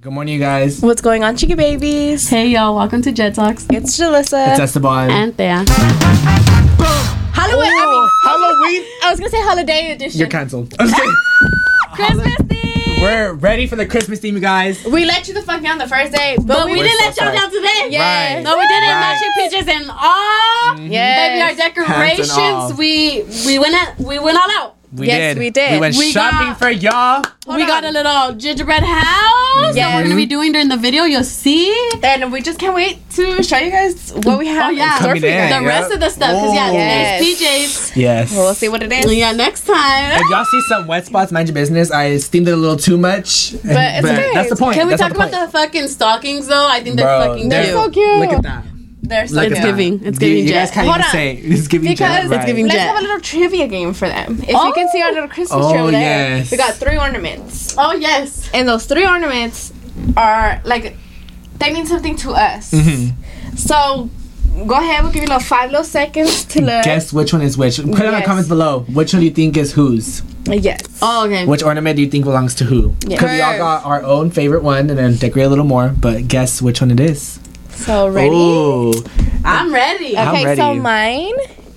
Good morning, you guys. What's going on, Chicky Babies? Hey y'all, welcome to Jet Talks. It's Jalissa. It's Esteban. And Thea. Halloween. I, mean, oh, Halloween. I was gonna say holiday edition. You're canceled. I'm just kidding. Christmas theme. We're ready for the Christmas theme, you guys. We let you the fuck down the first day, but, But we we We're didn't so let y'all sorry. down today. Yes. Right. No, we didn't. Right. Matching pictures and all. Yes. Baby, our Hats and all. decorations, we we went at, we went all out. We Yes, did. we did. We went We shopping got- for y'all. we got a little gingerbread house that Yes. we're gonna be doing during the video. You'll see. And we just can't wait to show you guys what we have Oh, yeah. in store Coming for you in. guys. The Yeah. rest of the stuff, cause yeah. Yes. there's PJs. Yes. Well, we'll see what it is. Yeah, next time. If y'all see some wet spots, mind your business. I steamed it a little too much. But it's okay. that's the point. Can we That's talk not about the fucking stockings though? I think they're Bro, fucking they're cute. so cute. Look at that. They're so Look cute. giving- it's You- giving You guys can't Hold even on. say. It's giving Because jet. it's right. giving Let's jet. have a little trivia game for them. If you Oh. can see our little Christmas Oh, tree over there, yes. we got three ornaments. Oh yes. And those three ornaments are like they mean something to us. Mhm. So go ahead, we'll give you little five little seconds to look. Guess which one is which. Put it in the comments below. Which one do you think is whose? Yes. Oh okay. Which ornament do you think belongs to who? Because we all got our own favorite one and then decorate a little more. But guess which one it is. So ready? Ooh. I'm ready. I'm Okay, so mine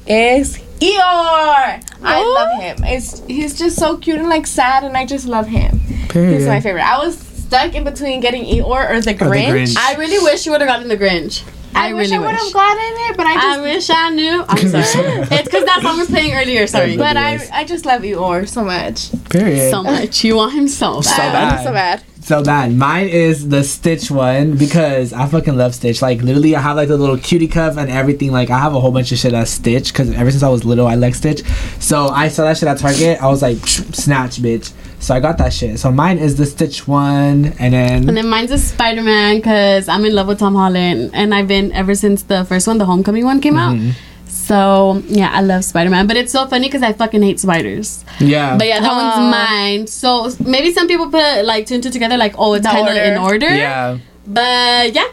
is Eeyore. I Oh. love him. It's he's just so cute and like sad, and I just love him. Period. He's my favorite. I was stuck in between getting Eeyore or the the Grinch. Grinch. I really wish you would have gotten the Grinch. I, I, wish really I would have gotten it, but I just. I wish I knew. I'm sorry. it's because that song was playing earlier. Sorry. but I, I just love Eeyore so much. Period. So much. You want him so So bad. bad. So bad. So bad. Mine is the Stitch one because I fucking love Stitch. Like literally, I have like the little cutie cup and everything. Like I have a whole bunch of shit as Stitch because ever since I was little, I like Stitch. So I saw that shit at Target. I was like, snatch, bitch. So I got that shit. So mine is the Stitch one, and then, And then mine's a Spider Man because I'm in love with Tom Holland. And I've been ever since the first one, the Homecoming one came Mm-hmm. out. So yeah, I love Spider Man. But it's so funny because I fucking hate spiders. yeah, But yeah, that Oh. one's mine. So maybe some people put like two and two together, like, oh, it's kind of in order. yeah, But yeah,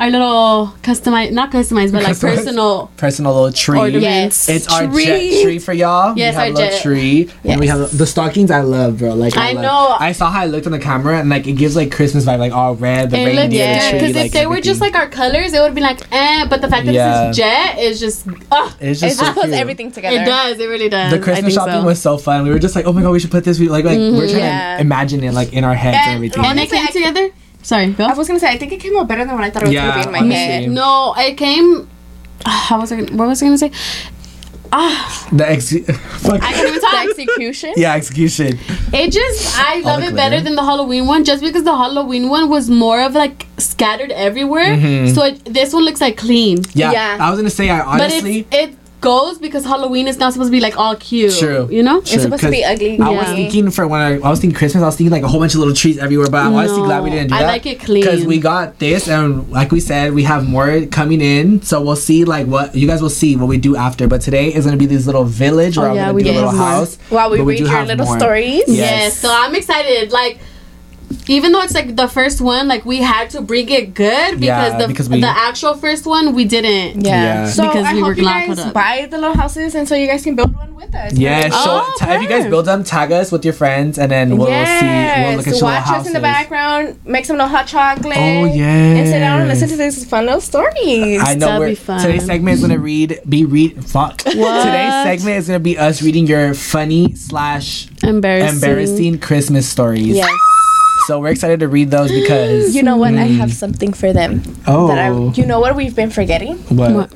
our little customized, not customized, but like Customized. personal personal little tree. ornaments. It's our Tree. jet tree for y'all. Yes, we have our a little jet. tree, and we have the stockings. I love, bro. Like I, I love. know. I saw how I looked on the camera, and like it gives like Christmas vibe, like all red, the It reindeer, looks the good tree, because like, if they were just like our colors, it would be like eh. But the fact that Yeah. this is jet is just oh, it's It just so puts everything together. it does. It really does. The Christmas shopping so. was so fun. We were just like, oh my god, we should put this. We like, like we're trying Yeah. to imagine it like in our heads and, And- everything. and they came together. Sorry, go. I was gonna say I think it came out better than what I thought it was Yeah, gonna be in my honestly. head. No, it came. How was I? What was I gonna say? Ah, the ex, fuck. I can't even talk. execution. yeah, execution. It just I love the it better than the Halloween one, just because the Halloween one was more of like scattered everywhere. Mhm. So it, this one looks like clean. Yeah, Yeah. I was gonna say, I honestly. but it's, it goes because Halloween is not supposed to be like all cute. True. You know. True, It's supposed to be ugly. I was thinking for when I, I was thinking Christmas, I was thinking like a whole bunch of little trees everywhere. But I'm honestly glad we didn't do I that. like it clean. because we got this, and like we said, we have more coming in. So we'll see like what you guys will see what we do after. But today is gonna be this little village where Oh, I'm yeah, gonna we do a little house. While we But we read your little more. stories. Yeah. Yes. Yes. So I'm excited. Like. Even though it's like the first one, like we had to bring it good because Yeah, the because we- the actual first one we didn't. Yeah. Yeah. So Because I we were hope you guys buy the little houses, and so you guys can build one with us. Yeah, Oh, so ta- if you guys build them, tag us with your friends, and then we'll see. We'll look at Yes, your watch little us in the background, make some little hot chocolate. Oh yeah. And sit down and listen to these fun little stories. I know That'd be fun. today's segment is gonna read be read fuck. Today's segment is gonna be us reading your funny slash Embarrassing. embarrassing Christmas stories. yes. So we're excited to read those because You know what? I Mm. have something for them. oh That I, you know what we've been forgetting? what? What?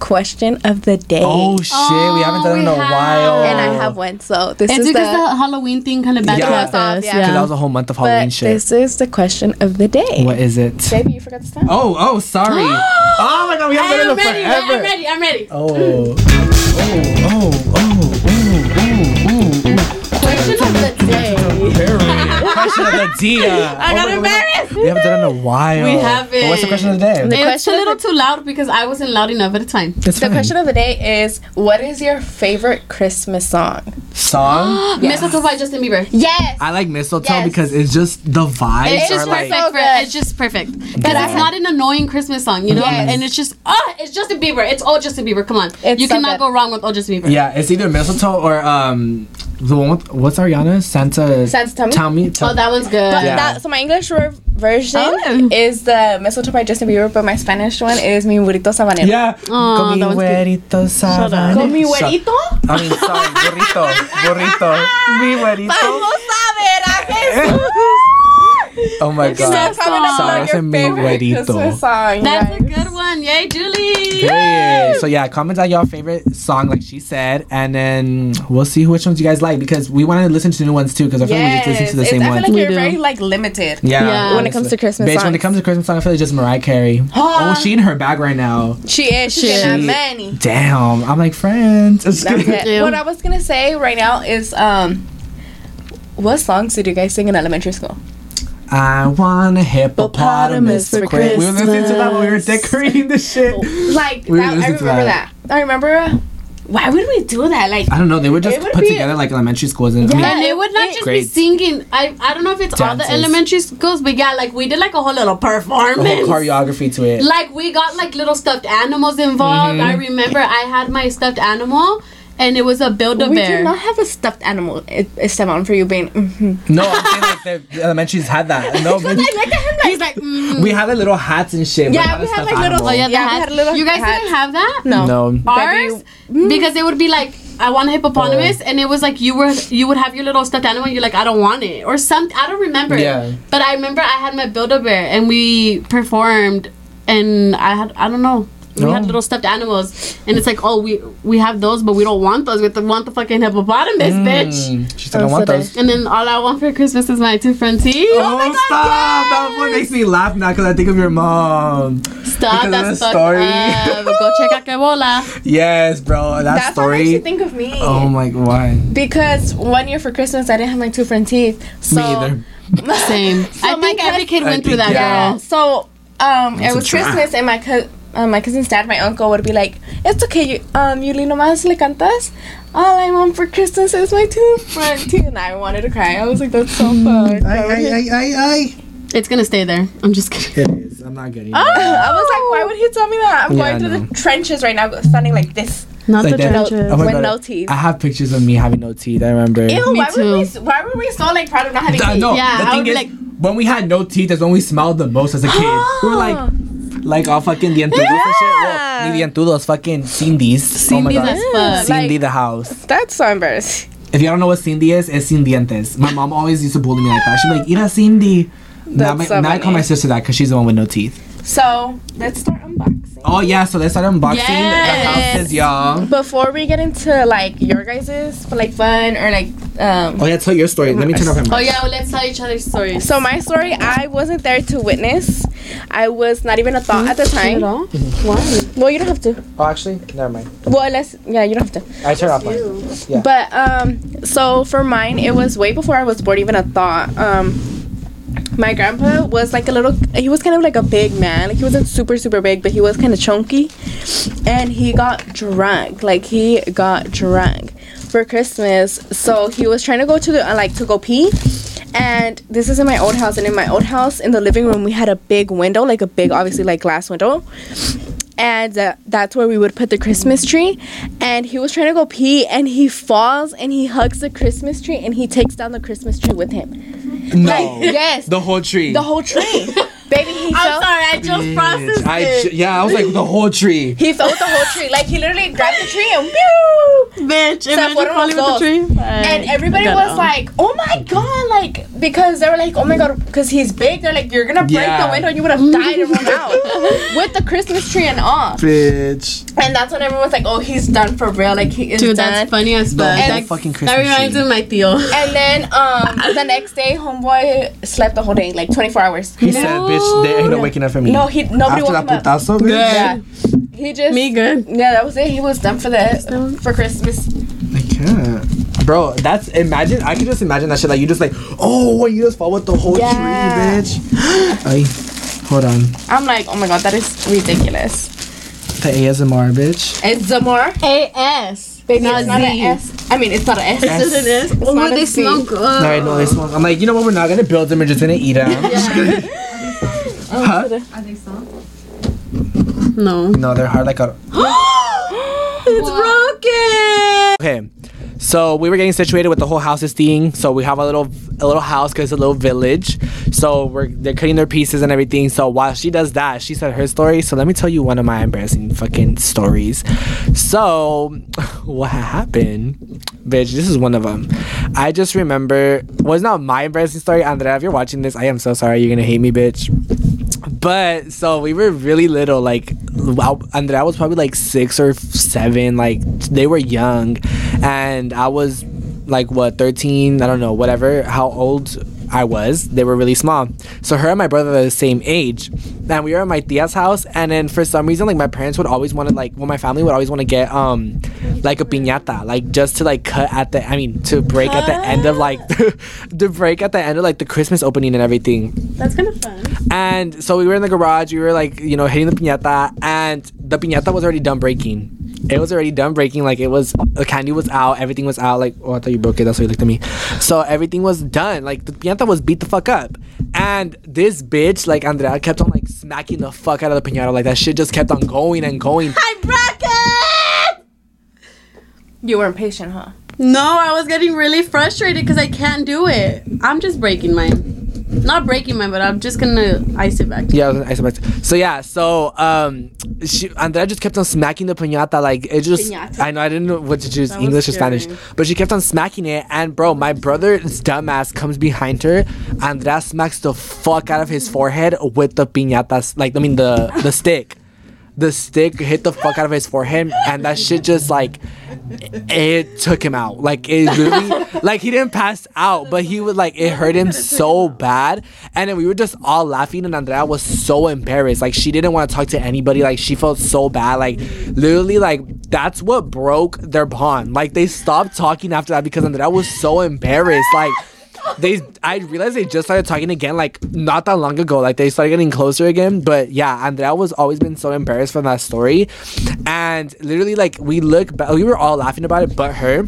Question of the day. Oh shit, we haven't done it in Oh, a we while. and I have one. So this It's is because the, the, Halloween thing kind of backed Yeah. up us. Yeah. because Yeah. that was a whole month of Halloween but shit. this is the question of the day. What is it? Baby, you forgot to stop. Oh, oh, sorry. oh my god, we haven't done I'm it in ready. forever. I'm ready. I'm ready. Oh. Oh, oh, oh, oh, question of the day. I got embarrassed. We haven't done it in a while. We haven't. But what's the question of the day? The It's question a little too loud because I wasn't loud enough, but it's fine. It's The fine. question of the day is What is your favorite Christmas song? Song? Mistletoe by Justin Bieber. Yes. I like mistletoe Yes. because it's just the vibe. It's just perfect. So for, it's just perfect because Yeah. it's not an annoying Christmas song, you know. Yes. And it's just ah, it's Justin Bieber. It's all Justin Bieber. Come on, It's you so cannot good. go wrong with all Justin Bieber. yeah, it's either mistletoe or um the one with what's Ariana Santa Santa Tell Me? Tell me. Oh, that one's good. But Yeah. that, so my English ver- version Oh. is the mistletoe by Justin Bieber, but my Spanish one is mi burrito sabanero. Yeah. Aw, Con mi that one's cute. güerito sabanero. Con mi Shut- güerito. I mean, sorry, burrito, burrito, mi güerito. Vamos a ver a Jesús. Oh my Look at that god. song. Sorry, ese your mi favorite güerito. Christmas song. That's a good one. Yay, Julie. Period. So yeah, comment on your favorite song, like she said, and then we'll see which ones you guys like because we want to listen to new ones too. Because I feel like we just listen to the Yes, same it's- I one. feel like We you're very like limited. yeah. Yeah. When it comes to Christmas Bitch, when it comes to Christmas song, I feel like just Mariah Carey. Huh? Oh, she in her bag right now. She is. She, She can have is. many. Damn, I'm like friends. Just That's kidding. What I was gonna say right now is um, what songs did you guys sing in elementary school? I want a hippopotamus for for Christmas. We were listening to that when we were decorating the shit. Like We that, I remember that. that. I remember. Uh, why would we do that? Like I don't know. They would just would put be- together like elementary schools. And, I mean, Yeah. And it would not It- just Great. be singing. I I don't know if it's all the elementary schools, but yeah, like we did like a whole little the whole performance. choreography to it. like we got like little stuffed animals involved. I remember I had my stuffed animal, and it was a build a bear. we bear. did not have a stuffed animal. It, Esteban for you being. Mm-hmm. No, I'm saying like the, the elementaries had that. No, bitch. I looked at him like. He's like, mm. we had like little hats and shit. Yeah, not we a had, stuffed like, little- oh yeah, Yeah, we hats. had little You guys hats. didn't have that. No. No. Ours, because it would be like I want a hippopotamus, and it was like you were you would have your little stuffed animal. You're like I don't want it, or some I don't remember. Yeah. But I remember I had my build a bear, and we performed, and I had I don't know. We Oh. had little stuffed animals, and it's like, oh, we we have those, but we don't want those. We want the fucking hippopotamus, bitch. Mm, she said, I want so those. And then all I want for Christmas is my two front teeth. Oh, my God, stop! That one makes me laugh now because I think of your mom. Stop! because of That's the story. Go check out que bola. Yes, bro. That That's what makes story. you think of me. Oh my god. Because one year for Christmas, I didn't have my two front teeth. So, Me either. Same. I think every cousin- kid I went through think, that, Yeah. girl. So um, it That's a was. Christmas, and my co- uh, my cousin's dad, my uncle, would be like, "It's okay, you, um, Yuli, nomás le cantas. All I want for Christmas is my two front teeth." And I wanted to cry. I was like, "That's so fun." Ay, ay, ay, ay, ay. It's gonna stay there. I'm just kidding. It is. I'm not getting I was like, "Why would he tell me that?" I'm Yeah, going I through know. the trenches right now, standing like this. Not Like the that. trenches. Oh With God. no teeth. I have pictures of me having no teeth. I remember. Ew, Me why too. were we? Why were we so like proud of not having I teeth? know. Yeah, the I thing would be is, like- when we had no teeth, that's when we smiled the most as a kid. we were like, like all fucking dientudos and shit. Well, ni dientudos, fucking Cindy's. oh my Cindy's god. as fuck. Cindy Like- the house. That's so embarrassing. If you don't know what Cindy is, it's sin dientes. My mom always used to bully me like that. She'd be like, Ira Cindy. Now, That's my, so now I call my sister that because she's the one with no teeth. So let's start unboxing. Oh yeah, so let's start unboxing the Yes. houses, y'all. Before we get into like your guys's for like fun or like um Oh yeah, tell your story. Let me turn off my Oh yeah, well, let's tell each other stories. so my story I wasn't there to witness. I was not even a thought at the time. Why? Well you don't have to. Oh, actually, never mind. Well let's yeah, you don't have to. I turn off mine. Yeah. But um so for mine it was way before I was born even a thought. Um my grandpa was like a little he was kind of like a big man. Like he wasn't super super big, but he was kind of chunky. And he got drunk. Like he got drunk for Christmas. So he was trying to go to the uh, like to go pee. And this is in my old house and in my old house in the living room we had a big window, like a big obviously like glass window and uh, that's where we would put the Christmas tree. And he was trying to go pee, and he falls and he hugs the Christmas tree, and he takes down the Christmas tree with him. No. Like, yes, the, The whole tree. The whole tree, baby. He I'm fell. sorry, I just Bitch, processed I it. ju- yeah, I was like the whole tree. He fell with the whole tree. Like he literally grabbed the tree and pew! Bitch, imagine falling with the tree. And everybody was gotta- like, "Oh my god!" Like because they were like, "Oh my god," because he's big. They're like, "You're gonna break Yeah. the window. and You would have died and run out with the Christmas tree and all." Bitch. And that's when everyone was like, "Oh, he's done for real. Like he is Dude, done." that's funny as The fuck. whole That, fucking that reminds me of my tío. And then um the next day, homeboy slept the whole day, like 24 hours. He said, bitch, there ain't no waking up for me. No, he nobody After woke that him up. putazo, bitch. Yeah, he just Me good. Yeah, that was it. He was done for that for Christmas. I can't. Bro, that's imagine. I can just imagine that shit. Like you just like, oh, you just fall with the whole Yeah. tree, bitch. Ay, hold on. I'm like, oh my god, that is ridiculous. The ASMR, bitch. It's Zamor. A-S. Baby, Not it's not Z. an S. I mean, it's not an S. S. Is it is? not Oh, a they C. smell good. No, I know they smell. I'm like, you know what? We're not gonna build them. We're just gonna eat them. huh? No. No, they're hard like a. it's broken. Okay, So we were getting situated with the whole houses thing. So we have a little a little house because it's a little village. So we're they're cutting their pieces and everything. So while she does that, she said her story. So let me tell you one of my embarrassing fucking stories. So what happened, bitch? This is one of them. I just remember was not my embarrassing story, Andrea. If you're watching this, I am so sorry. You're gonna hate me, bitch. But so we were really little, like wow, Andrea was probably like six or seven, like they were young, and I was like what 13 i don't know whatever. How old i was they were really small so her and my brother are the same age and we were at my tia's house and then for some reason like my parents would always want to like well my family would always want to get um like a piñata like just to like cut at the i mean to break at the end of like to break at the end of like the christmas opening and everything That's kind of fun. and so we were in the garage. We were like, you know, hitting the piñata, and the piñata was already done breaking. It was already done breaking. Like it was, the candy was out, everything was out. Like, oh, I thought you broke it. That's why you looked at me. So everything was done. Like the piñata was beat the fuck up, and this bitch, like Andrea, kept on like smacking the fuck out of the piñata. Like that shit just kept on going and going. I broke it. You were impatient, huh? No, I was getting really frustrated because I can't do it. I'm just breaking mine. Not breaking mine, but I'm just gonna ice it back. Yeah, I was an ice it back. So yeah, so um, she Andrea just kept on smacking the piñata like it just. Piñata. I know I didn't know what to choose, That English or Spanish, but she kept on smacking it. And bro, my brother's dumbass comes behind her. Andrea smacks the fuck out of his forehead with the piñatas, like I mean the the stick. The stick hit the fuck out of his forehead, and that shit just like it took him out. Like it literally, like he didn't pass out, but he was like it hurt him so bad. And then we were just all laughing, and Andrea was so embarrassed. Like she didn't want to talk to anybody. Like she felt so bad. Like literally, like that's what broke their bond. Like they stopped talking after that because Andrea was so embarrassed. Like they I realized they just started talking again like not that long ago. Like they started getting closer again. But yeah Andrea was always been so embarrassed from that story. And literally like we look back we were all laughing about it but her.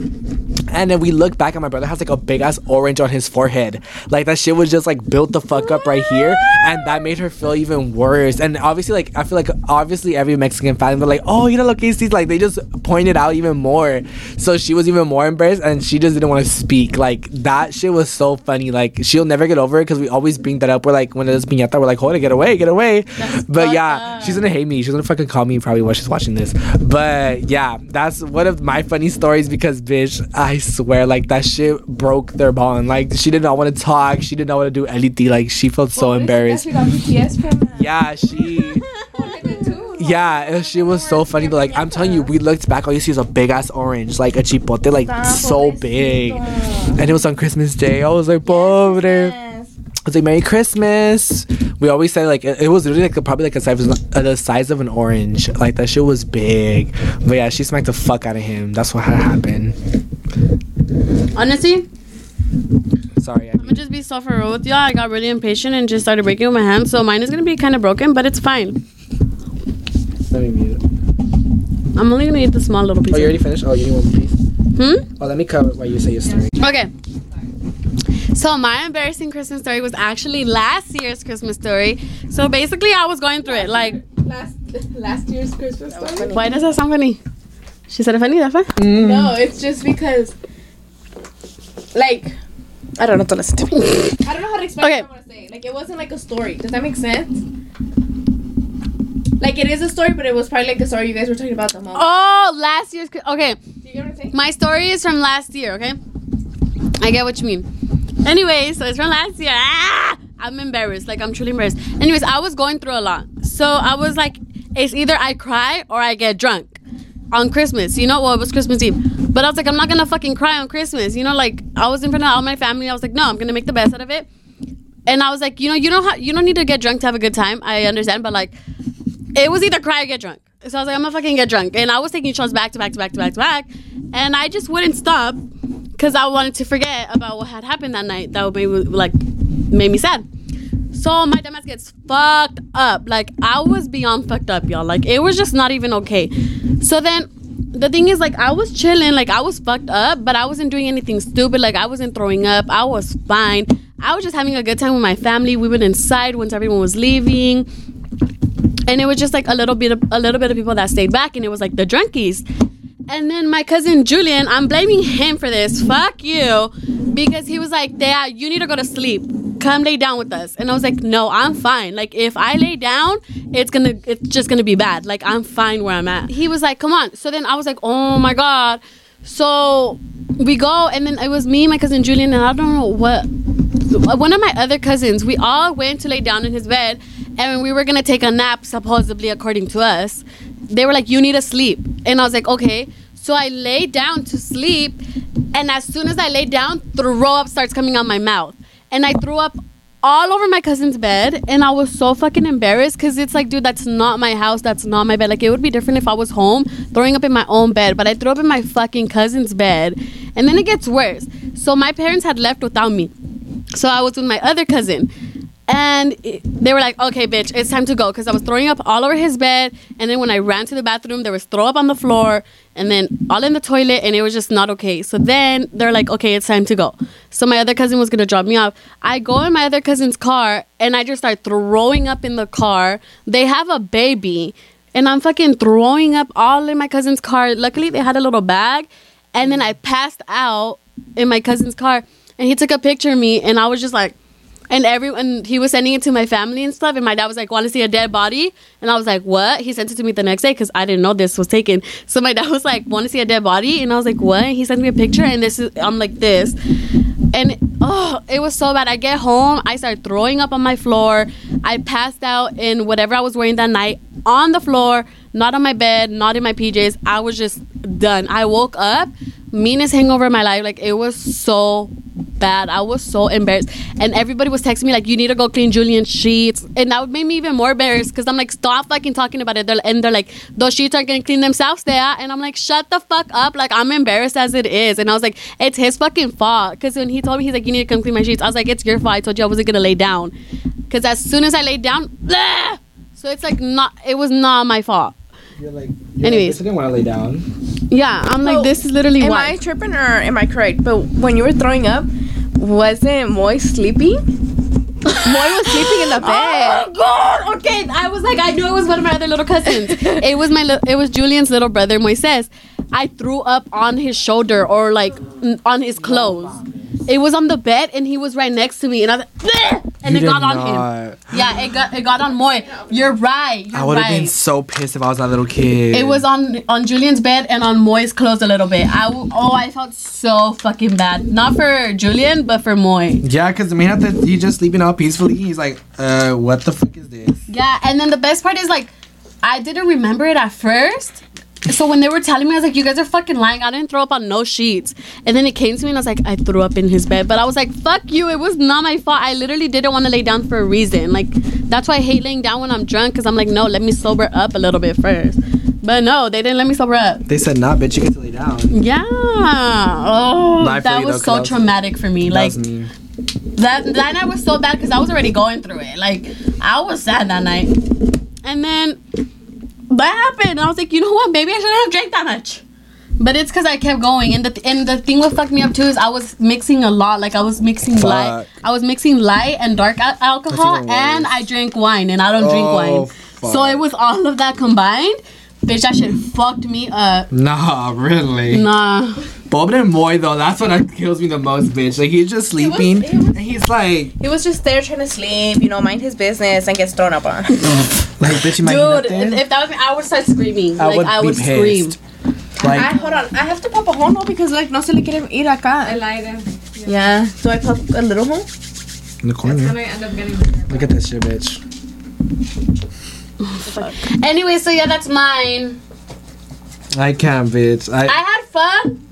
And then we look back and my brother has like a big ass orange on his forehead. Like that shit was just like built the fuck up right here. And that made her feel even worse. And obviously like I feel like obviously every Mexican family were like oh you know lo que hiciste like they just pointed out even more. So she was even more embarrassed and she just didn't want to speak. Like that shit was so funny like she'll never get over it because we always bring that up. We're like when it is piñata we're like hold it get away get away. But fucked yeah she's gonna hate me. She's gonna fucking call me probably while she's watching this. But yeah that's one of my funny stories because bitch I swear like that shit broke their bond. Like she did not want to talk. She did not want to do anything. Like she felt so embarrassed She got PTS from? Yeah she yeah and she was so funny but like i'm telling you we looked back all you see is a big ass orange like a chipotle like so big. and it was on christmas day. I was like pobre. I was like merry christmas. We always said like it, it was really like probably like a size, uh, the size of an orange. Like that shit was big. But yeah she smacked the fuck out of him. That's what had happened. Honestly, sorry I I'm gonna just be so for real with y'all. I got really impatient and just started breaking with my hands, so mine is gonna be kind of broken, but it's fine. Let me mute I'm only gonna eat the small little piece. oh you already finished oh you need one more piece Hmm? oh let me cover while you say your story Okay. So my embarrassing Christmas story was actually last year's Christmas story. So basically, I was going through it. Like, Last last year's Christmas story. why does that sound funny? She said it funny, that fun? No, it's just because, like, I don't know to listen to me. I don't know how to explain Okay. what I want to say. Like, it wasn't like a story. Does that make sense? Like, it is a story, but it was probably like a story you guys were talking about the moment. Oh, last year's. Okay, Do you get what I'm saying? my story is from last year. Okay, I get what you mean. Anyway, so it's from last year. Ah, I'm embarrassed. Like I'm truly embarrassed. Anyways, I was going through a lot, so I was like, it's either I cry or I get drunk on Christmas. You know, well, it was Christmas Eve, but I was like, I'm not gonna fucking cry on Christmas. You know, like I was in front of all my family. I was like, no, I'm gonna make the best out of it. And I was like, you know, you don't have, you don't need to get drunk to have a good time. I understand, but like, it was either cry or get drunk. So I was like, I'm gonna fucking get drunk. And I was taking shots back to back to back to back to back. And I just wouldn't stop because I wanted to forget about what had happened that night. That would me, like, made me sad. So my dumbass gets fucked up. Like, I was beyond fucked up, y'all. Like, it was just not even okay. So then the thing is, like, I was chilling. Like, I was fucked up, but I wasn't doing anything stupid. Like, I wasn't throwing up. I was fine. I was just having a good time with my family. We went inside once everyone was leaving and it was just like a little bit of a little bit of people that stayed back and it was like the drunkies And then my cousin Julian, I'm blaming him for this. Fuck you. Because he was like, Dad, you need to go to sleep. Come lay down with us. And I was like, No, I'm fine. Like if I lay down, it's gonna it's just gonna be bad. Like I'm fine where I'm at. He was like, Come on. So then I was like, Oh my god. So we go and then it was me, my cousin Julian, and I don't know what one of my other cousins, we all went to lay down in his bed and we were gonna take a nap, supposedly according to us. They were like, You need to sleep. And I was like, Okay. So I lay down to sleep, and as soon as I lay down, throw up starts coming out my mouth. And I threw up all over my cousin's bed, and I was so fucking embarrassed because it's like, dude, that's not my house, that's not my bed. Like, it would be different if I was home throwing up in my own bed, but I threw up in my fucking cousin's bed. And then it gets worse. So my parents had left without me. So I was with my other cousin. And they were like, okay, bitch, it's time to go. Because I was throwing up all over his bed. And then when I ran to the bathroom, there was throw up on the floor and then all in the toilet. And it was just not okay. So then they're like, okay, it's time to go. So my other cousin was going to drop me off. I go in my other cousin's car and I just start throwing up in the car. They have a baby. And I'm fucking throwing up all in my cousin's car. Luckily, they had a little bag. And then I passed out in my cousin's car. And he took a picture of me. And I was just like, and everyone he was sending it to my family and stuff and my dad was like want to see a dead body? And i was like what? He sent it to me the next day because i didn't know this was taken. So my dad was like want to see a dead body? And i was like what? And he sent me a picture and this is i'm like this. And oh it was so bad. I get home i start throwing up on my floor. I passed out in whatever i was wearing that night on the floor not on my bed not in my pjs i was just done. I woke up meanest hangover of my life. Like it was so bad. I was so embarrassed. And everybody was texting me like you need to go clean julian's sheets. And that made me even more embarrassed because i'm like stop fucking talking about it. They're, and they're like those sheets aren't gonna clean themselves there and i'm like shut the fuck up. Like i'm embarrassed as it is. And i was like it's his fucking fault. Because when he told me he's like you need to come clean my sheets. I was like it's your fault. I told you i wasn't gonna lay down. Because as soon as i laid down blah! so it's like not it was not my fault You're like, Anyways. I didn't want to lay down. yeah i'm like this is literally Am why I tripping or am I correct? But when you were throwing up, wasn't Moy sleeping? Moy was sleeping in the Oh bed. Oh god! Okay, I was like, I knew it was one of my other little cousins. it was my, li- it was Julian's little brother Moises. I threw up on his shoulder or like n- on his clothes. It was on the bed and he was right next to me, and I was like, and You it got on him. Yeah, it got it got on Moy. You're right. You're I would have right. been so pissed if I was that little kid. It was on on Julian's bed and on Moy's clothes a little bit. I w- oh I felt so fucking bad. Not for Julian, but for Moy. Yeah, because had to, he's just sleeping out peacefully. He's like, uh, what the fuck is this? Yeah, and then the best part is like, I didn't remember it at first. So when they were telling me, I was like, "You guys are fucking lying. I didn't throw up on no sheets." And then it came to me, and I was like, "I threw up in his bed." But I was like, "Fuck you! It was not my fault. I literally didn't want to lay down for a reason. Like that's why I hate laying down when I'm drunk, because I'm like, no, let me sober up a little bit first. But no, they didn't let me sober up. They said, nah, bitch, you get to lay down. Yeah. Oh, that was though, so traumatic for me. Like was that that night was so bad because I was already going through it. Like I was sad that night, and then that happened. I was like, you know what? Maybe I shouldn't have drank that much. But it's because I kept going, and the and the thing what fucked me up too is I was mixing a lot. Like I was mixing light, I was mixing light and dark al- alcohol, and. I drank wine, and I don't drink Oh, wine. So it was all of that combined. Bitch, that shit fucked me up. Nah, really. Nah. Bob and Moy though, that's what kills me the most, bitch. Like he's just sleeping, it was- and he's like, He was just there trying to sleep, you know, mind his business and gets thrown up on. like, bitch, you might Dude, eat nothing. if, if that was me, I would start screaming. I like would I be would scream. pissed. Like, I hold on, I have to pop a hole now because like no se le quiere ir acá. El aire. Yeah. Do I pop a little hole? in the It's corner. gonna end up getting bigger. Look at this shit, bitch. Anyway, so yeah, that's mine. I can't, bitch. I, I had fun,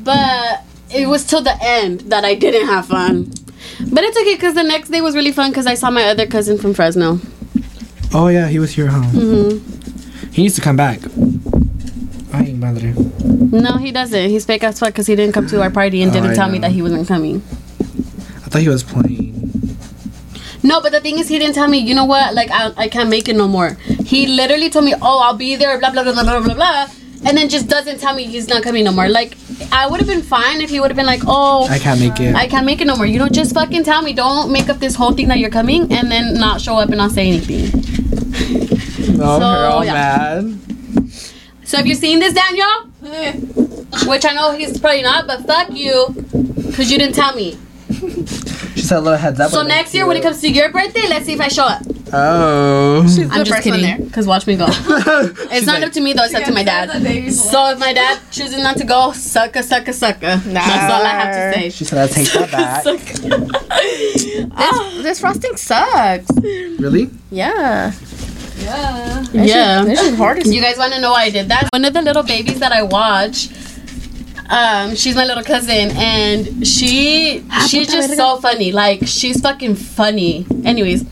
but it was till the end that I didn't have fun. But it's okay because the next day was really fun because I saw my other cousin from Fresno. oh yeah, he was here, huh? hmm He needs to come back. Ay, madre. No, he doesn't. He's fake as fuck because he didn't come to our party and didn't tell me that he wasn't coming. I thought he was playing. No, but the thing is, he didn't tell me. You know what? Like I, I can't make it no more. He literally told me, "Oh, I'll be there." Blah blah blah blah blah blah blah, and then just doesn't tell me he's not coming no more. Like I would have been fine if he would have been like, "Oh, I can't make it. I can't make it no more." You know, just fucking tell me. Don't make up this whole thing that you're coming and then not show up and not say anything. no, so, girl, yeah. man. So if you're seeing this, Daniel, Which I know he's probably not, but fuck you. Because you didn't tell me. She said a little heads up. So next thank year, when it comes to your birthday, let's see if I show up. Oh. She's I'm the just first one there. kidding. Because watch me go. It's not like- up to me though, it's up to my dad. So if my dad chooses not to go, sucka, sucka, sucka. That's all I have to say. She said I'll take that back. This, this frosting sucks. really? Yeah. Yeah. This Yeah. shit- This is hard as You guys want to know why I did that? One of the little babies that I watch, um, she's my little cousin, and she she's just so funny. Like she's fucking funny. Anyways,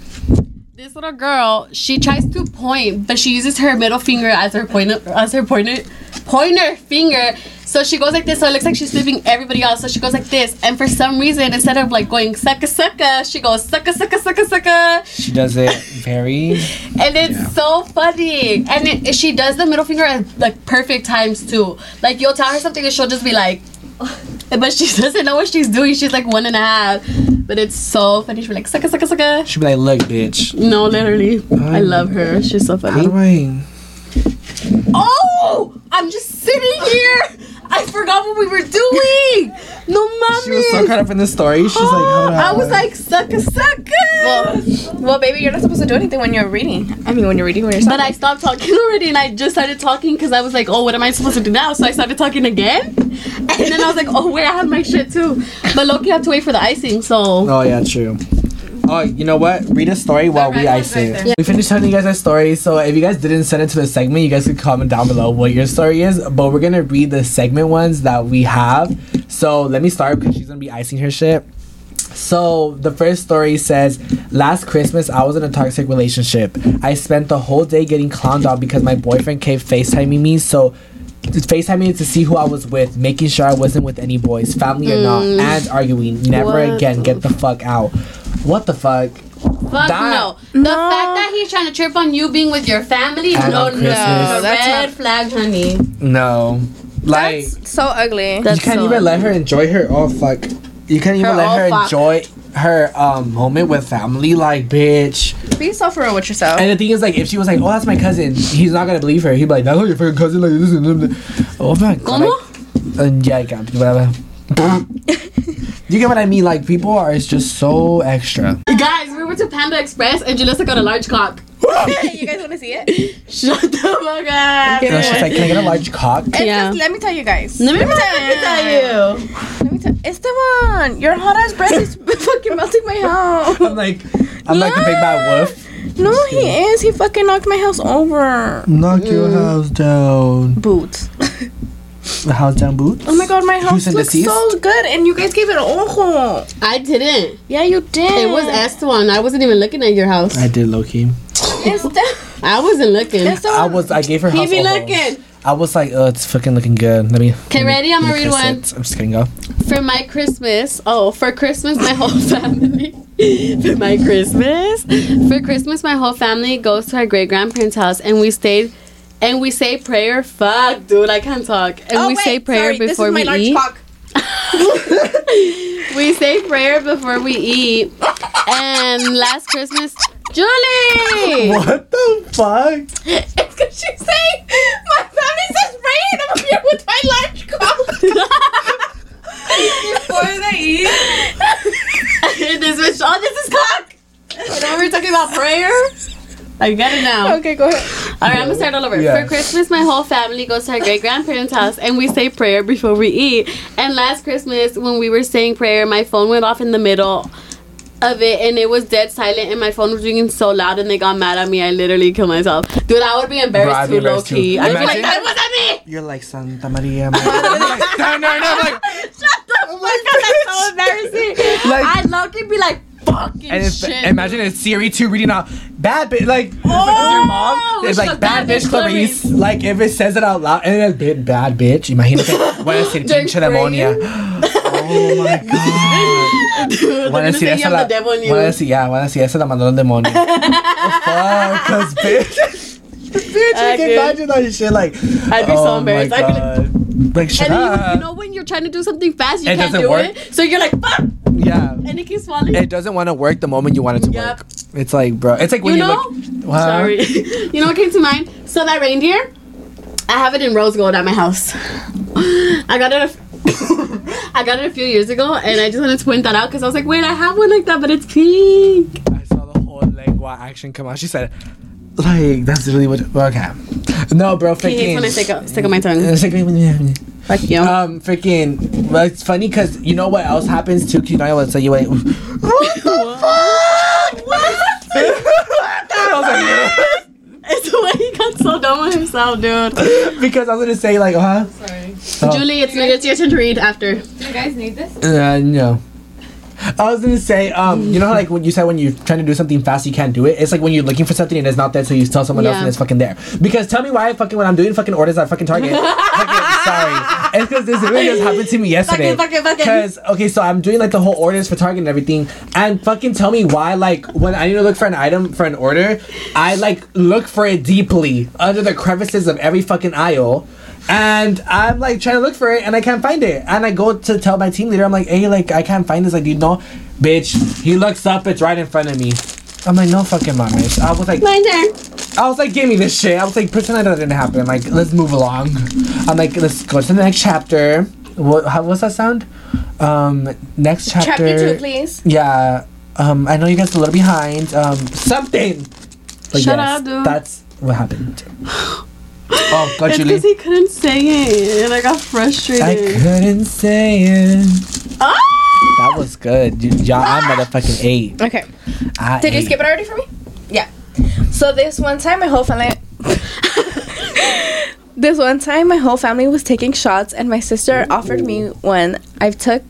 this little girl, she tries to point, but she uses her middle finger as her pointer as her pointer pointer finger. So she goes like this, so it looks like she's flipping everybody else. So she goes like this, and for some reason, instead of like going sucka sucka, she goes sucka sucka sucka sucka She does it very. and it's so funny. And it, she does the middle finger at like perfect times too. Like you'll tell her something and she'll just be like, but she doesn't know what she's doing. She's like one and a half, but it's so funny. She'll be like sucka sucka sucka. She'll be like, look, bitch. No, literally, I love her. She's so funny. How do I? Oh, I'm just sitting here. I forgot what we were doing. No, mommy. She was so caught up in the story. She's like, hold on. I was like sucka sucka. Well, well, baby, you're not supposed to do anything when you're reading. I mean, when you're reading when you're But I stopped talking already and I just started talking because I was like, oh, what am I supposed to do now? So I started talking again. And then I was like, oh, wait, I have my shit too. But Loki have to wait for the icing, so. Oh yeah, true. Oh, you know what? Read a story while we red one's ice right it. there. We finished telling you guys our story, so if you guys didn't send it to the segment, you guys could comment down below what your story is. But we're gonna read the segment ones that we have. So let me start because she's gonna be icing her shit. So the first story says, last Christmas I was in a toxic relationship. I spent the whole day getting clowned on because my boyfriend kept FaceTiming me. So FaceTiming me to see who I was with, making sure I wasn't with any boys, family or not, mm. and arguing. Never What again. Get the fuck out. What the fuck? Fuck That- no. The No. fact that he's trying to trip on you being with your family, And no, no. No, that's Red not- flag, honey. No. Like That's so ugly. That's you can't so even let her enjoy her oh fuck. You can't even Her let oh, her fuck. enjoy her um moment with family, like bitch. Be so for real with yourself. And the thing is, like, if she was like, "Oh, that's my cousin," he's not gonna believe her. He'd be like, "That's not your fucking cousin." Like this and that. Oh my god. Like, and yeah, I got whatever. You get what I mean? Like, people are it's just so extra. Guys, we went to Panda Express and Jalissa got a large cock. You guys want to see it? Shut the fuck up. And she's like, "Can I get a large cock?" It's Yeah. just- let me tell you guys. Let me, tell let me tell you. Let me tell Esteban, your hot ass breath is fucking melting my house. I'm like, I'm like the big bad wolf. No, he is. He fucking knocked my house over. Knock your Mm. house down. Boots. The house down boots. Oh my god, my house Who's looks deceased? so good, and you guys gave it an ojo. I didn't. Yeah, you did. It was Esteban. I wasn't even looking at your house. I did, Loki. I wasn't looking. I was. I gave her. He house be a hole. looking. I was like, oh, it's fucking looking good. Let me. Okay, ready? I'm gonna read one. I'm just kidding. Go. For my Christmas, oh, for Christmas, my whole family. for my Christmas, for Christmas, my whole family goes to our great grandparents' house, and we stayed, and we say prayer. Fuck, dude, I can't talk. And Oh, we wait, say prayer sorry, this is before my we eat. we say prayer before we eat. And last Christmas, Julie. What the fuck? It's because she's saying my family says praying and I'm here with my large cock. Before they eat. this is oh, this is cock. Remember we were talking about prayer? I get it now. Okay, go ahead. All right, I'm gonna start all over. Yeah. For Christmas, my whole family goes to our great grandparents' house, and we say prayer before we eat. And last Christmas, when we were saying prayer, my phone went off in the middle of it, and it was dead silent, and my phone was ringing so loud, and they got mad at me. I literally killed myself, dude. I would be embarrassed Bro, I'd be too, embarrassed low key. too. I'd be like, Imagine- that wasn't me. You're like Santa Maria. man. Like, no, no, no. Like, Shut the fuck up. That's so embarrassing. Like- I'd low key be like, fucking and shit. imagine it's Siri too reading out bad bitch. Like, Oh, your mom. It's like bad bad bitch Clarice. Clarice. Like if it says it out loud and it's bad bitch. Imagínate. Voy a decir pinche demonia. Oh my god. Dude, Voy a decir esa la. the devil in you. Voy a decir, yeah, voy a decir esa la mandó el demonio. oh, fuck, cause bitch. bitch, I I can imagine that shit. Like, I'd be so oh my embarrassed. I'd be like- God. Like, shut And up. you, you know when you're trying to do something fast, you It can't do work. it. So you're like, fuck, yeah. and it keeps falling. It doesn't want to work the moment you want it to Yep. work. It's like, bro. It's like when you you, know? look. Wow. Sorry. you know what came to mind? So that reindeer, I have it in rose gold at my house. I got it. A I got it a few years ago, and I just wanted to point that out because I was like, wait, I have one like that, but it's pink. I saw the whole lengua action come out. She said, like, that's really what. Okay. No, bro, He hates freaking. when I stick, up, stick on my tongue. It's like- Fuck you. Um, freaking. Well, it's funny because you know what else happens too? Cause you know I will tell you what. What the fuck? I was like, it's the way he got so done with himself, dude. because I was gonna say like, uh huh? Sorry. Oh. Julie, it's, it's your turn to read after. Do you guys need this? Uh, no. I was gonna say, um, you know how like when you said when you're trying to do something fast, you can't do it. It's like when you're looking for something and it's not there, so you tell someone else and it's fucking there. Because tell me why I fucking when I'm doing fucking orders at fucking Target, fucking sorry, it's because this really just happened to me yesterday. Because okay, so I'm doing like the whole orders for Target and everything, and fucking tell me why like when I need to look for an item for an order, I like look for it deeply under the crevices of every fucking aisle. And I'm like trying to look for it and I can't find it. And I go to tell my team leader, I'm like, hey, like I can't find this. Like, do you know? Bitch, he looks up, it's right in front of me. I'm like, no fucking mamas. I was like, My turn. I was like, give me this shit. I was like, pretend that didn't happen. Like, let's move along. I'm like, let's go to the next chapter. What? How, what's that sound? Um, next chapter. Chapter two, please. Yeah. Um, I know you guys are a little behind. Um, something. But Shut yes, up, dude. That's what happened. oh, got It's you, because he couldn't say it, and I got frustrated. I couldn't say it. Ah! That was good. Y- Y'all, I motherfucking ate. Okay. I Did you skip it already for me? Yeah. So this one time, my whole family. This one time, my whole family was taking shots, and my sister offered me one. I've took,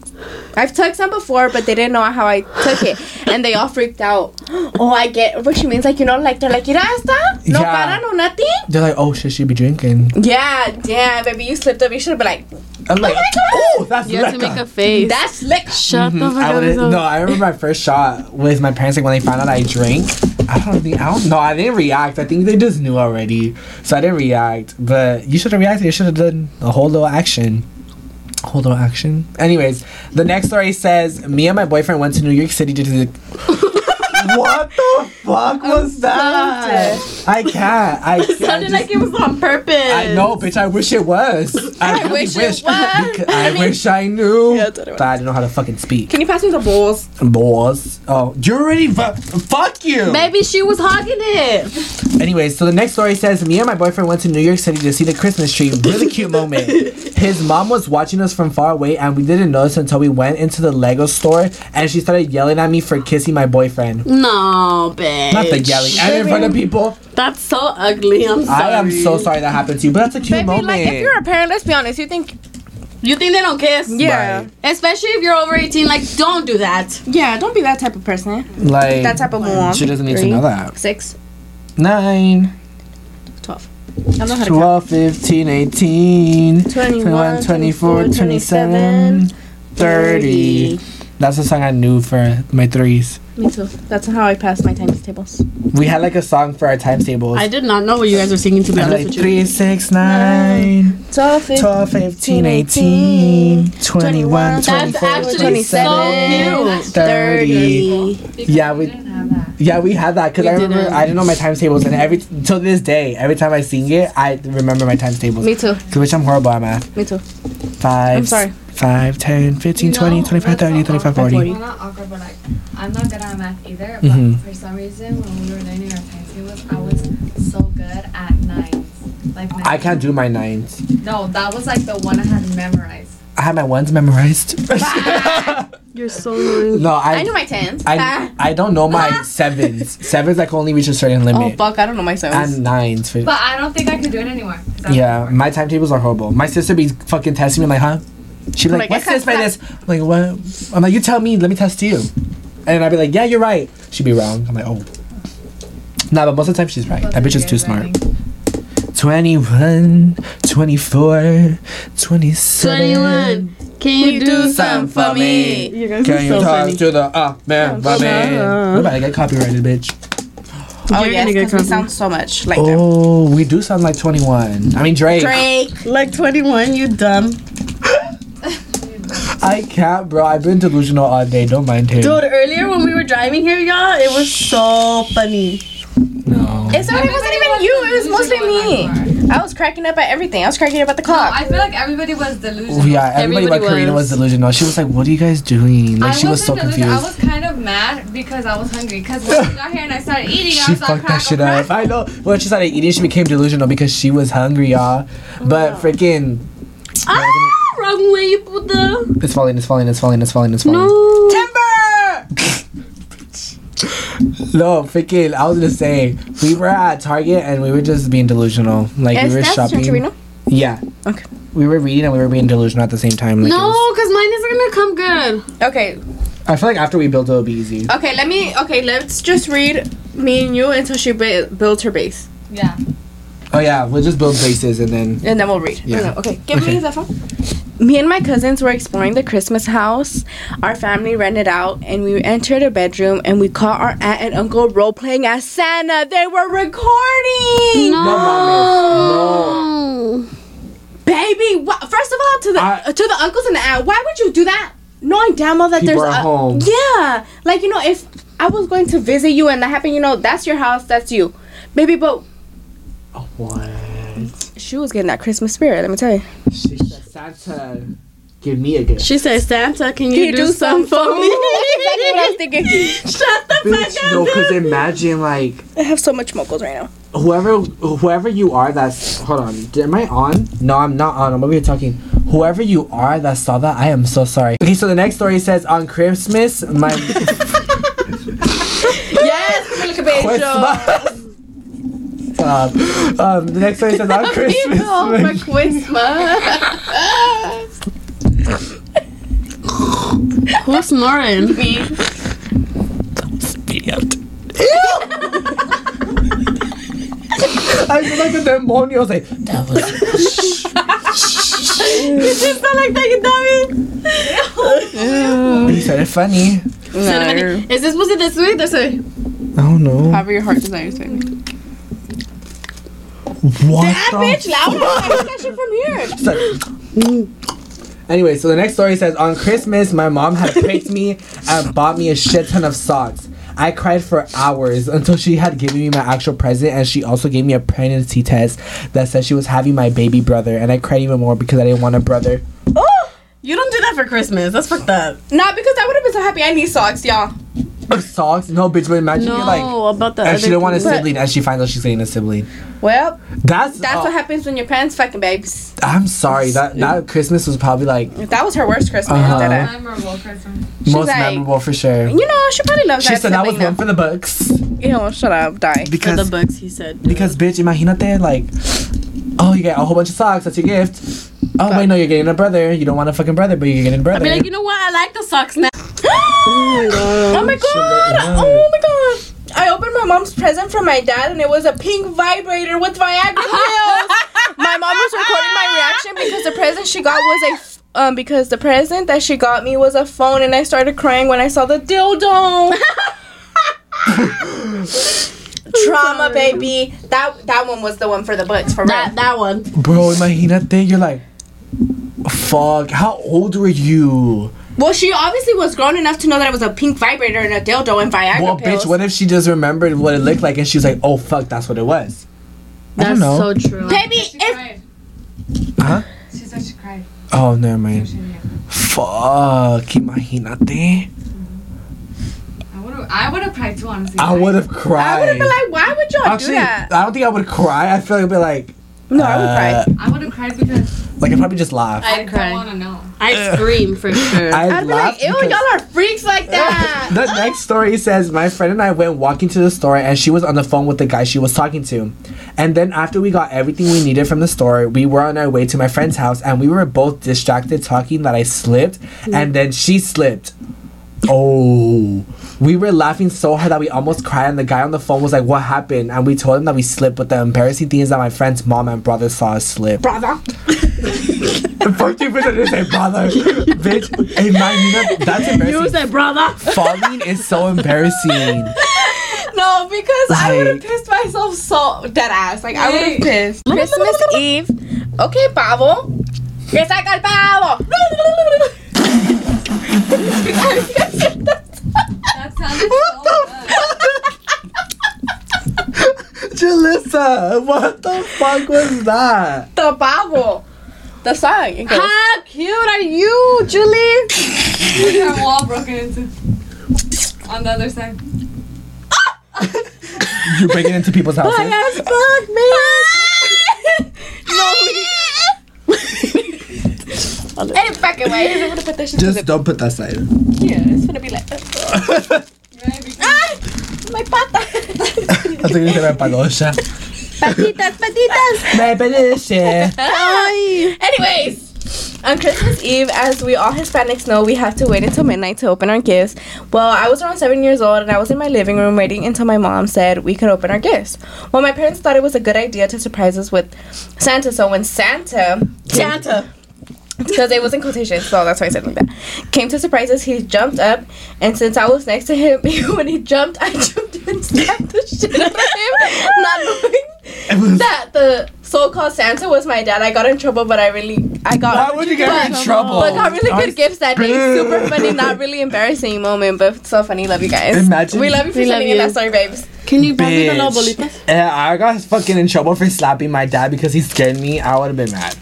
I've took some before, but they didn't know how I took it, and they all freaked out. Oh, I get what she means. Like you know, like they're like, "Mira esta, no Yeah. para, no nothing." They're like, oh shit, she be drinking. Yeah, damn, baby, you slipped up. You should have been like, I'm like, my God. oh, that's You have to make a face. "That's lick." Shut Mm-hmm. I up. no, I remember my first shot with my parents. Like when they found out I drank, I don't think I don't know. I didn't react. I think they just knew already, so I didn't react. But you should have reacted. You should have done a whole little action. Whole little action. Anyways, the next story says me and my boyfriend went to New York City to do the. What the fuck was that? I can't. I It can't. sounded just- like it was on purpose. I know, bitch. I wish it was. I, I really wish wish. it was. Because I, wish I knew. Yeah, that's what it was. but I didn't know how to fucking speak. Can you pass me the bowls? Balls. Oh, you already. Fu- fuck you. Maybe she was hogging it. Anyways, so the next story says me and my boyfriend went to New York City to see the Christmas tree. Really cute moment. His mom was watching us from far away, and we didn't notice until we went into the Lego store, and she started yelling at me for kissing my boyfriend. Mm. No, bitch. Not the yelling, and in front of people. That's so ugly. I'm sorry. I am so sorry that happened to you, but that's a cute Baby, moment. like if you're a parent, let's be honest. You think, You think they don't kiss? yeah, Right. Especially if you're over 18, like, don't do that. yeah. Don't be that type of person. like That type of mom. She doesn't need to know that. Six, Nine. twelve. I don't know how to 12, 15, 18, 21, 24, 27, 30. That's the song I knew for my threes. Me too. That's how I pass my times tables. We had like a song for our times tables. I did not know what you guys were singing, to be honest like with you. 3, 6, 9, 12, 15, 12, 15, 18, 21, That's 24, actually 27, so 30. Yeah, we have that. yeah we had that because I remember didn't. I didn't know my times tables and every till this day every time I sing it I remember my times tables. Me too. To which I'm horrible at math. Me too. 5, I'm sorry. 5, 10, 15, You know, 20, 25, 30, not 25, awkward. 40. Well, not awkward, but like, I'm not good at math either. But Mhm. for some reason, when we were learning our timetables, I was so good at nines. Like nines. I can't do my nines. No, that was like the one I had memorized. I have my ones memorized. You're so annoying. no, I I knew my tens. I, I don't know my sevens. Sevens I can only reach a certain oh limit. fuck! I don't know my sevens. and nines. For, But I don't think I could do it anymore. 'cause I'm yeah, bored. my timetables are horrible. My sister be fucking testing me like, huh? She'd be like, Like, I what's this by this? I'm like, what? I'm like, you tell me, let me test you. And I'd be like, yeah, you're right. She'd be wrong. I'm like, oh. Nah, but most of the time she's right. That bitch is too smart. writing. 21, 24, 27. 21. Can you do something for me? You guys Can you so talk funny. to the uh man, my man? We're about to get copyrighted, bitch. oh You're yes, gonna get because we covered. sound so much like them. Oh, we do sound like 21. I mean Drake. Drake. Like 21, you dumb. I can't, bro. I've been delusional all day. Don't mind him. Dude, earlier when we were driving here, y'all, it was so funny. No. It's not, it wasn't even you. It was mostly me. I was cracking up at everything. I was cracking up at the No, clock. I feel like everybody was delusional. Oh, yeah, everybody, Everybody but Karina was was. delusional. She was like, "What are you guys doing?" Like I she was so delusional. confused. I was kind of mad because I was hungry. Because when I got here and I started eating, I she was like, fucked that shit crack. up. I know. When she started eating, she became delusional because she was hungry, y'all. But freaking, Ah, wrong way, you puta. it's falling, it's falling, it's falling, it's falling, it's falling. No. Timber. no, freaking. I was gonna say we were at Target and we were just being delusional. Like Is we were that shopping. Torino? Yeah. Okay. We were reading and we were being delusional at the same time. Like it No, was- because mine isn't gonna come good. Okay. I feel like after we built it, it'll be easy. Okay. Let me. Okay. Let's just read me and you until she bu- builds her base, Yeah. Oh yeah, we'll just build bases and then. and then we'll read. Yeah. Okay. Give Okay. me the phone. Me and my cousins were exploring the Christmas house our family rented out, and we entered a bedroom and we caught our aunt and uncle role playing as Santa. They were recording. No. no, Baby, wha- first of all, to the I- uh, to the uncles and the aunt, why would you do that? Knowing damn well that there's a- home. Yeah, like you know, if I was going to visit you and that happened, you know, that's your house, that's you, baby. But What? she was getting that Christmas spirit. Let me tell you. She Santa, give me a gift. She said, Santa, can you, you do, do something some for for me? me? That's exactly what I was thinking. Shut the Bitch, fuck up. no, because imagine like I have so much mocos right now. whoever whoever you are that's hold on am i on no i'm not on i'm over here talking whoever you are that saw that i am so sorry okay so the next story says on christmas my Yes, Camila Cabello. christmas Stop. um the next one says on christmas my- for Christmas. Who's snoring? Me. i feel like a demonio I was like that was you just sound like that, you dummy. he said it funny Is this supposed to be this way? This way. i don't know However your heart desires, baby. What That the bitch louder. I heard that shit from here. Anyway, so the next story says on Christmas, my mom had picked me and bought me a shit ton of socks. I cried for hours until she had given me my actual present, and she also gave me a pregnancy test that said she was having my baby brother. And I cried even more because I didn't want a brother. Oh, You don't do that for Christmas. That's fucked up. Not because I would have been so happy. I need socks, y'all. Socks? No, bitch. But imagine No, you're like, about the and other she didn't want a sibling, and she finds out she's getting a sibling. Well, That's that's oh, what happens when your parents fucking babes. I'm sorry. That that Christmas was probably like That was her worst Christmas. Uh-huh. that I- Memorable Christmas. most like- memorable for sure. you know, she probably loves She that. said that was sibling one for the books. You know, shut up, die. For the books, he said. Because bitch, imagínate like, oh, you get a whole bunch of socks. That's your gift. Oh wait, no, you're getting a brother. You don't want a fucking brother, but you're getting a I'd brother. be like, you know what? I like the socks now. Oh my god! Oh my god! I opened my mom's present from my dad, and it was a pink vibrator with Viagra pills. my mom was recording my reaction because the present she got was a f- um because the present that she got me was a phone, and I started crying when I saw the dildo. Trauma, baby. That that one was the one for the books for real. that that one. Bro, imagínate. You're like, fuck. How old were you? Well, she obviously was grown enough to know that it was a pink vibrator and a dildo and Viagra Well, pills. bitch, what if she just remembered what it looked like and she was like, oh fuck, that's what it was. I That's don't know. so true. baby, She if cried. Huh? She said she cried. Oh, never mind. Fuck, imagínate. I would have. I would have cried too, honestly. I would have cried. I would cried. have been like, why would y'all Actually, do that? I don't think I would cry. I feel like I'd be like, No, I would uh, cry. I would have cried because Like I'd probably just laugh. I I'd don't cry. want to know. I scream for sure. I'd, I'd be like, ew, because- y'all are freaks like that. the next story says my friend and I went walking to the store and she was on the phone with the guy she was talking to. And then after we got everything we needed from the store, we were on our way to my friend's house and we were both distracted talking that I slipped and then she slipped. Oh. We were laughing so hard that we almost cried and the guy on the phone was like, What happened? And we told him that we slipped, but the embarrassing thing is that my friend's mom and brother saw us slip. Brother. Fuck you for to say brother. Bitch. Hey man, you know that's embarrassing. you said, brother. Falling is so embarrassing. No, because I would have pissed myself so dead ass. Like I would have pissed. Christmas Eve. Okay, pavo. Que saca el pavo. That sounded so good. Jalissa, what the fuck was that? The Bible. The song. It goes, How cute are you, Julie? Look at our wall broken into. On the other side. You're breaking into people's houses. as fuck, man. Ah! no, me. Any fucking way. I'm gonna put this shit to Just don't put that side. Yeah, it's gonna be like. Maybe. Ah! My pata. I think you said palosha. patitas, patitas. My palosha. Anyways, on Christmas Eve, as we all Hispanics know, we have to wait until midnight to open our gifts. Well, I was around seven years old and I was in my living room waiting until my mom said we could open our gifts. Well, my parents thought it was a good idea to surprise us with Santa. So when Santa, Santa, because it was in quotations, so that's why I said like that. Came to surprises. he jumped up, and since I was next to him, when he jumped, I jumped and slapped the shit out of him, not knowing that the so-called Santa was my dad. I got in trouble, but I really, I got. Why would you get in trouble? But got really good was- gifts that day. Super funny, not really embarrassing moment, but so funny. Love you guys. Imagine- we love you for We love sending in you. that story, babes. Can you pass me the little Bitch. bolitas? Yeah, I got fucking in trouble for slapping my dad because he scared me. I would have been mad.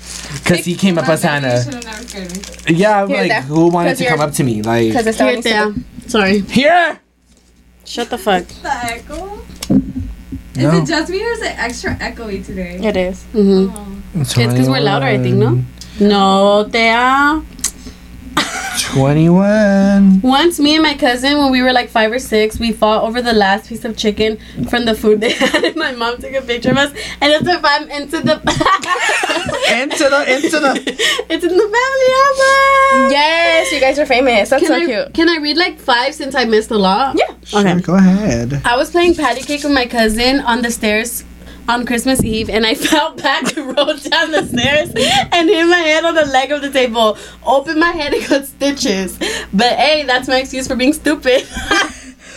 Because he came up as Santa. should have never scared me. Yeah, Here, like, there. who wanted to come up to me? Like, Because it's Here, starting Sorry. here! Shut the fuck. The echo? No. Is it just me or is it extra echoey today? It is. Mm-hmm. Oh. It's because we're louder, I think, no? No, Thea. 21. Once, me and my cousin, when we were like five or six, we fought over the last piece of chicken from the food they had, and my mom took a picture of us, and it's if I'm into the. Into the, into the. it's in the family album. Yes, you guys are famous. That's Can so I cute. can I read like five since I missed a lot? Yeah. Okay. Go ahead. I was playing patty cake with my cousin on the stairs on Christmas Eve, and I fell back and rolled down the stairs and hit my head on the leg of the table. Opened my head and got stitches. But hey, that's my excuse for being stupid.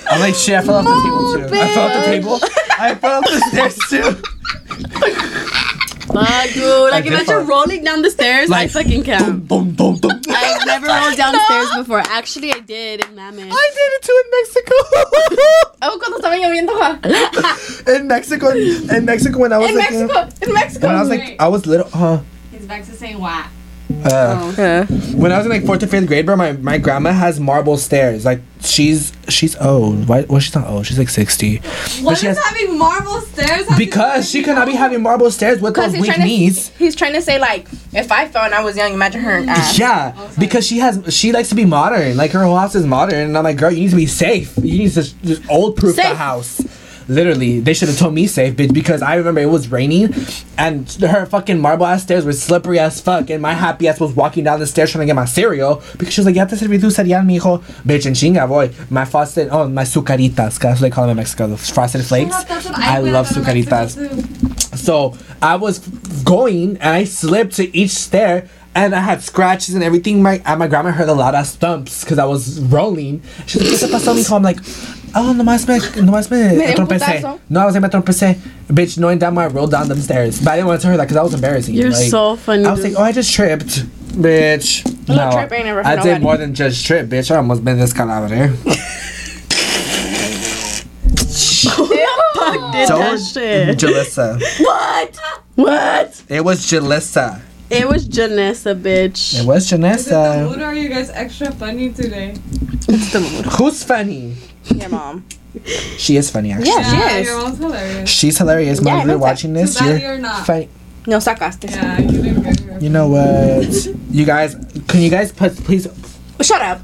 I'm like, shit, I fell off the table too. I fell off the table. I fell off the stairs too. Fuck, dude. Like, did imagine fall. rolling down the stairs. I Like, fucking can't. Boom, boom, boom, boom. I've never rolled down the stairs before. Actually, I did in Mammoth. I did it too in Mexico. Oh, cuando estaba lloviendo. huh? in Mexico, in Mexico when I was In like, Mexico. In Mexico. when I was like, I was little, huh? He's back to saying what? Uh, Uh, when I was in like fourth or fifth grade, bro, my, my grandma has marble stairs. Like she's she's old. Why? Well, she's not old. She's like sixty. What she is has- having marble stairs? have to do Because with she cannot be having marble stairs with Because those he's weak trying, knees. to, he's trying to say like, if I fell and I was young, imagine her ass. Yeah, because she has she likes to be modern. Like her whole house is modern, and I'm like, girl, you need to be safe. You need to just, just old proof the house. Literally, they should have told me safe, bitch, because I remember it was raining, and her fucking marble ass stairs were slippery as fuck, and my happy ass was walking down the stairs trying to get my cereal because she was like, "Ya te serví tu cereal, mijo." Bitch, and chinga, boy, my frosted, oh, my Zucaritas, that's what they call them in Mexico, the frosted flakes. Up, I love out of Mexico Zucaritas. So I was going and I slipped to each stair and I had scratches and everything. My and my grandma heard a lot of stumps because I was rolling. She's like, ¿Qué te pasó, mijo? I'm like, Ah, oh, nomás me, nomás me, Me tropecé. No, I was like, me tropecé. Bitch, knowing that I rolled down them stairs. But I didn't want to tell her that because that was embarrassing. You're like, so funny. I was dude. like, oh, I just tripped. Bitch. A little trip ain't never for I did nobody. more than just trip, bitch. I almost been descalabre. did that shit. Jalissa. What? What? It was Jalissa. It was Janessa, bitch. It was Janessa. Is it the mood or are you guys extra funny today? It's the mood. Who's funny? Your mom. She is funny, actually. Yeah, she is. Your mom's hilarious. She's hilarious. Yeah, Mom, I if you're watching this, you're you're not. funny. No sacaste. Yeah, you didn't get her. You know what? you guys, can you guys put please Shut up.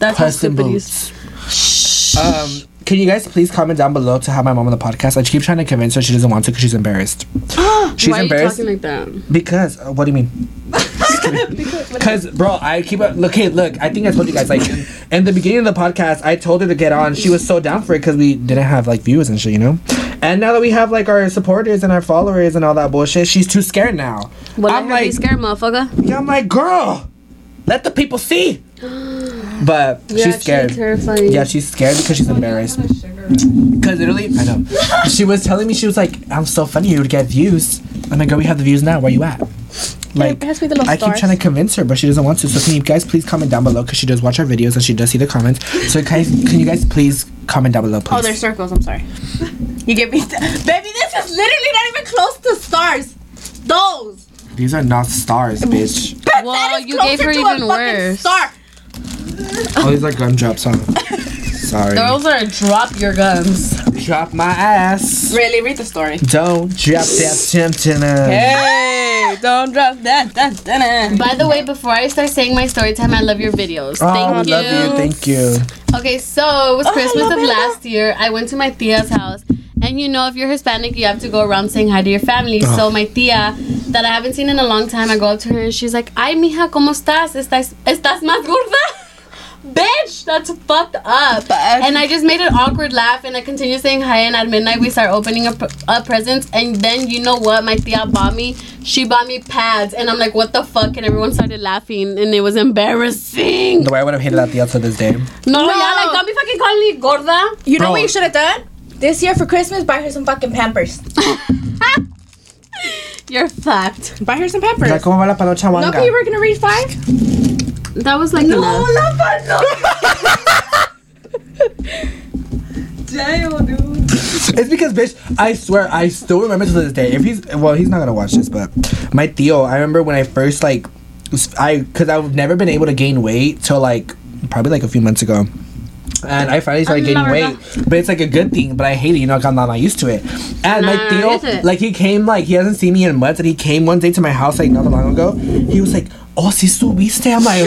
That's how press the stupid he Um, can you guys please comment down below to have my mom on the podcast? I keep trying to convince her she doesn't want to because she's embarrassed. She's Why are you embarrassed talking like that? because uh, what do you mean? Because bro, I keep up. look. Hey, look. I think I told you guys like in, in the beginning of the podcast, I told her to get on. She was so down for it because we didn't have like views and shit, you know. And now that we have like our supporters and our followers and all that bullshit, she's too scared now. Well, I'm let her be like, scared, motherfucker. yeah, I'm like, girl, let the people see. But You're she's scared. terrifying. Yeah, she's scared because she's embarrassed. Because literally, I know. She was telling me, she was like, I'm so funny, you would get views. I'm like, girl, we have the views now. Where you at? Like, pass me the I keep trying to convince her, but she doesn't want to. So can you guys please comment down below because she does watch our videos and she does see the comments. So guys, can you guys please comment down below, oh, please? Oh, there's circles. I'm sorry. You give me, baby. This is literally not even close to stars. Those. These are not stars, bitch. But Well, that is you gave her to even fucking worse. Star. Oh, these are gumdrops, huh? Sorry. Those are drop your guns. Drop my ass. Really, read the story. Don't drop that tempting. Hey, don't drop that. that, that. By the way, before I start saying my story time, I love your videos. Oh, Thank you. love you. Thank you. Okay, so it was Oh, Christmas of it. last year. I went to my tia's house. And you know, if you're Hispanic, you have to go around saying hi to your family. So oh. my tia, that I haven't seen in a long time, I go up to her and she's like, Ay, mija, ¿cómo estás? ¿Estás, estás más gorda? Bitch, that's fucked up. And I just made an awkward laugh and I continue saying hi. And at midnight, we start opening up, up presents. And then, you know what? My tia bought me? She bought me pads. And I'm like, what the fuck? And everyone started laughing. And it was embarrassing. The way I would have hated that the to this day. No, No. yeah, like don't be fucking calling me gorda. You know Bro. what you should have done? This year for Christmas, buy her some fucking Pampers. You're fucked. Buy her some Pampers. Like, ¿cómo va la panocha no, wanga? you were gonna read five. That was like No, enough. not five. No. Jail, dude. It's because, bitch, I swear, I still remember to this day. If he's, well, he's not gonna watch this, but my tio, I remember when I first, like, I, cause I've never been able to gain weight till, like, probably like a few months ago. And I finally started gaining weight, but it's like a good thing. But I hate it, you know, 'cause I'm not, not used to it. And Nah, my tio, like, he came, like, he hasn't seen me in months, and he came one day to my house, like, not that long ago. He was like, "Oh, si subiste," I'm like,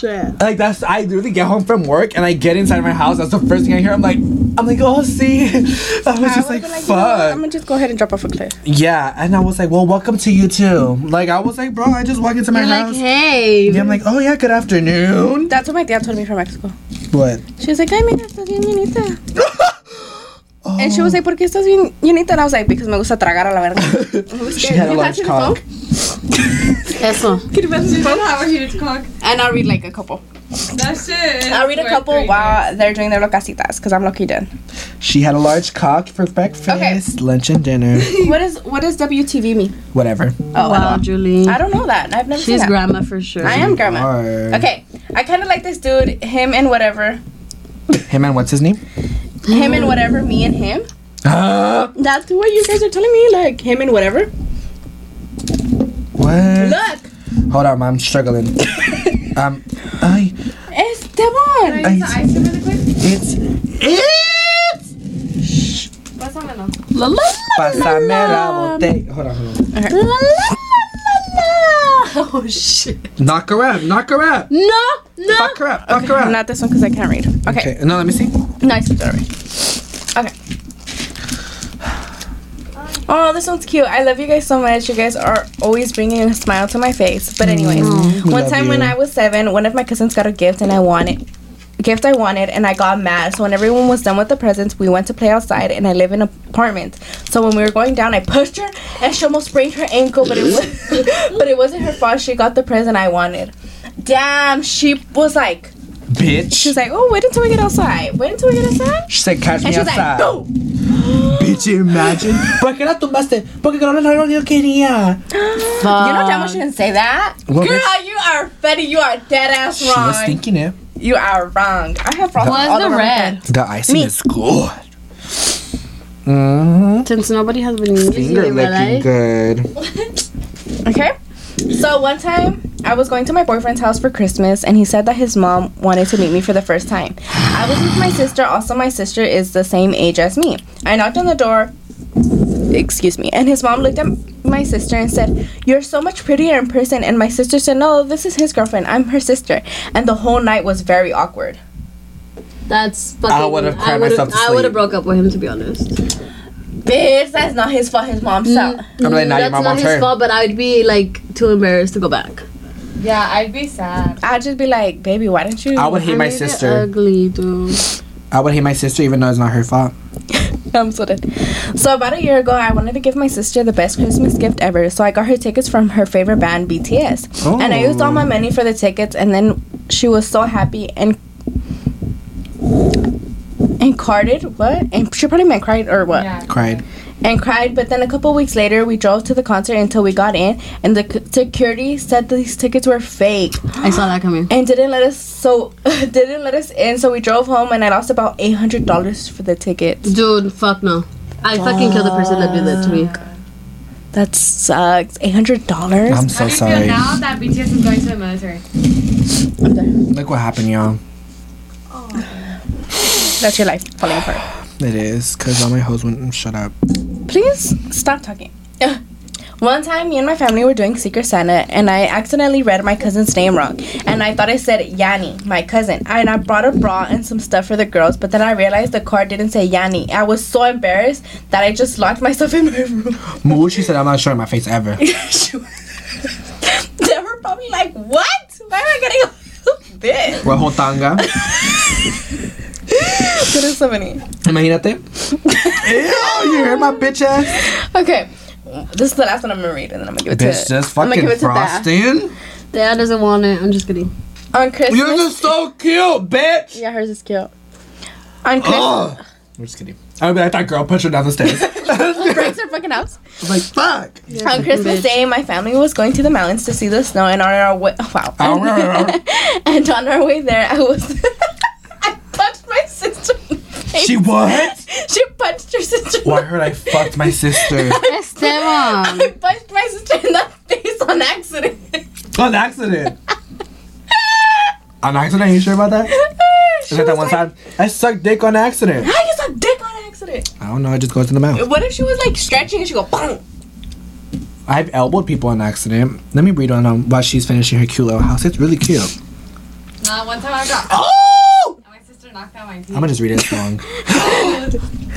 Shit. like that's I literally get home from work and I get inside my house. That's the first thing I hear. I'm like, I'm like, oh, see, I was just like, fuck. I'm gonna just go ahead and drop off a cliff. Yeah, and I was like, well, welcome to you too. Like I was like, bro, I just walk into my You're like, house. hey. yeah, I'm like, oh yeah, good afternoon. That's what my dad told me from Mexico. What? She was like, ay, mira, estás bien llenita. Oh. And she was like, ¿por qué estás bien llenita? And I was like, because me gusta tragar a la verga. She had a large cock. Eso. Can you pass me You the don't phone? have a huge cock. And I'll read like a couple. That's it. I'll read a couple while they're doing their locasitas because I'm lucky done. She had a large cock for breakfast, Okay. lunch, and dinner. What is what does WTV mean? Whatever. Oh, wow, Julie. I don't know that. I've never seen She's that. grandma for sure. I am grandma. Are- Okay, I kind of like this dude. Him and whatever. Him and what's his name? Him and whatever. Me and him. Uh, That's what you guys are telling me. Like him and whatever. What? Look, Hold on, I'm struggling. um, I, Esteban. Can I use the ice cream really quick? it's, it's. Pásamelo. La, la, Pásame la botella. Hold on, hold on. la, la, la, la. Oh shit. Knock her up, knock her up. No, no. Fuck her up, fuck her up. Not this one because I can't read. Okay, Okay, no, let me see. nice story. Okay. Oh, this one's cute. I love you guys so much. You guys are always bringing a smile to my face. But anyways, Mm, we one love time when. I was seven, one of my cousins got a gift and I wanted gift I wanted and I got mad. So when everyone was done with the presents, we went to play outside and I live in an apartment. So when we were going down, I pushed her and she almost sprained her ankle, but it was but it wasn't her fault. She got the present I wanted. Damn, she was like Bitch. she was like, "Oh, wait until we get outside. Wait until we get outside." She said, catch me And she was like, outside. "Boom." Bitch, imagine. ¿Por qué la tumbaste? Porque no era lo que yo quería. You know damn well she didn't say that. Well, Girl, bitch, you are Betty. You are dead ass wrong. She was thinking it. You are wrong. I have problems. What's all the over my red? The icing Me. is good. Mm-hmm. Since nobody has been using Finger it, looking right? good. Okay. So one time I was going to my boyfriend's house for Christmas and he said that his mom wanted to meet me for the first time. I was with my sister. Also, my sister is the same age as me. I knocked on the door. Excuse me. And his mom looked at my sister and said, You're so much prettier in person. And my sister said, No, this is his girlfriend. I'm her sister. And the whole night was very awkward. That's fucking. I would've cried I would've- myself to I would sleep. have broke up with him to be honest. Bitch, that's not his fault. His mom mm, said. Mm, I'm like, now your That's mom not wants his her. fault, but I'd be like too embarrassed to go back. Yeah, I'd be sad. I'd just be like, Baby, why didn't you? I would hate I my made it sister. Ugly, dude. I would hate my sister even though it's not her fault. I'm so dead. So about a year ago, I wanted to give my sister the best Christmas gift ever. So I got her tickets from her favorite band, BTS, and I used all my oh. money for the tickets. And then she was so happy and and carded what? And she probably meant cried or what? Yeah. Cried. And cried. But then a couple weeks later, we drove to the concert until we got in, and the c- security said these tickets were fake I saw that coming. and didn't let us. So didn't let us in. So we drove home, and I lost about eight hundred dollars for the tickets. Dude, fuck no. I fucking killed the person that did that to me. That sucks. Eight hundred dollars. I'm so How so do you sorry. feel now that BTS is going to the military? Look what happened, y'all. That's your life falling apart. It is, because all my hoes wouldn't shut up. Please stop talking. One time, me and my family were doing Secret Santa, and I accidentally read my cousin's name wrong. And I thought I said Yanni, my cousin. And I brought a bra and some stuff for the girls, but then I realized the card didn't say Yanni. I was so embarrassed that I just locked myself in my room. Moo, she said I'm not showing my face ever. they were probably like, What? Why am I getting a this? Tanga. That is so funny. Imagínate. Ew, you heard my bitch ass? Okay. This is the last one I'm gonna read, and then I'm gonna give it Bitch, to. just I'm gonna fucking give it to Dad. frosting. Dad doesn't want it. I'm just kidding. On Christmas. You're just so cute, bitch. Yeah, hers is cute. On Christmas. Ugh. I'm just kidding. I would be like that girl, push her down the stairs. breaks her fucking house. I'm like, fuck. On Christmas. Day, my family was going to the mountains to see the snow, and on our way, wow, and on our way there, I was, I punched my sister. In the face. She what? She punched her sister. Why Well, I the- heard I fucked my sister Esteban. I punched my sister in the face on accident. on accident. On accident? you sure about that? She Is that that one like, time? I sucked dick on accident. How you suck dick on accident? I don't know. It just goes in the mouth. What if she was like stretching and she go boom? I've elbowed people on accident. Let me read on um, while she's finishing her cute little house. It's really cute. No, one time I got. Oh! My sister knocked my teeth. I'm gonna just read it long.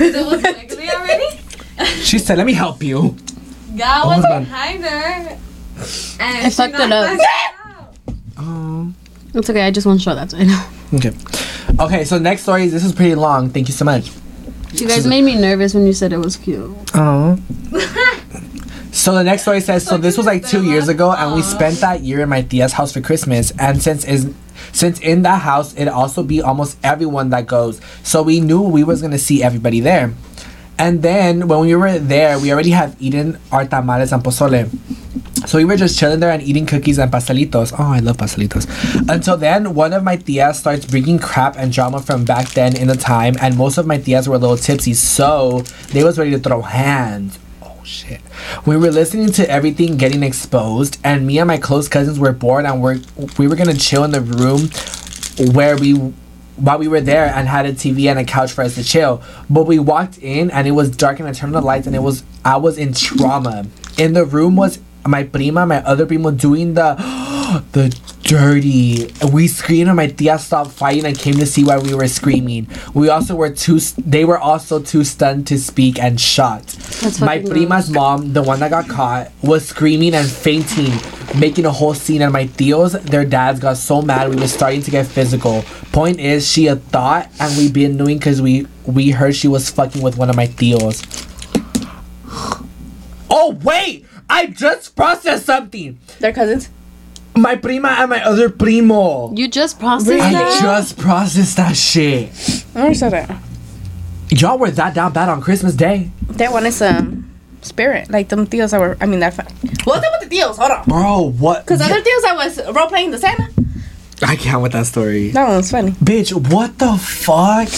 it was wiggly already. She said, "Let me help you." God Oh, was hold on. behind her. And I she fucked it knocked up. us out. Oh. It's okay. I just want to show that to I know. Okay. Okay. So next story. This is pretty long. Thank you so much. You guys made me nervous when you said it was cute. Oh. So the next story says, so this was like two years ago, and we spent that year in my tia's house for Christmas. And since is since in that house it also be almost everyone that goes, so we knew we was gonna see everybody there. And then when we were there, we already have eaten our tamales and pozole. So we were just chilling there and eating cookies and pastelitos. Oh, I love pastelitos. Until then, one of my tias starts bringing crap and drama from back then in the time, and most of my tias were a little tipsy, so they was ready to throw hands. Shit. We were listening to everything getting exposed, and me and my close cousins were bored and we're, we were gonna chill in the room where we while we were there and had a TV and a couch for us to chill. But we walked in and it was dark and I turned on the lights and it was I was in trauma. In the room was my prima, my other primo doing the the dirty. We screamed and my tia stopped fighting and came to see why we were screaming. We also were too they were also too stunned to speak and shocked. That's My prima's mom, the one that got caught, was screaming and fainting, making a whole scene. And my tios, their dads, got so mad we were starting to get physical. Point is, she had thought, and we been doing because we we heard she was fucking with one of my tios. Oh wait, I just processed something. They're cousins. My prima and my other primo. You just processed that I that? just processed that shit. I never said that. Y'all were that down bad on Christmas Day, That one is um spirit. Like them deals that were. I mean that. Fun. What's up with the deals? Hold on. bro. What? Cause other deals I was role playing the Santa. I can't with that story. That one was funny. Bitch, what the fuck?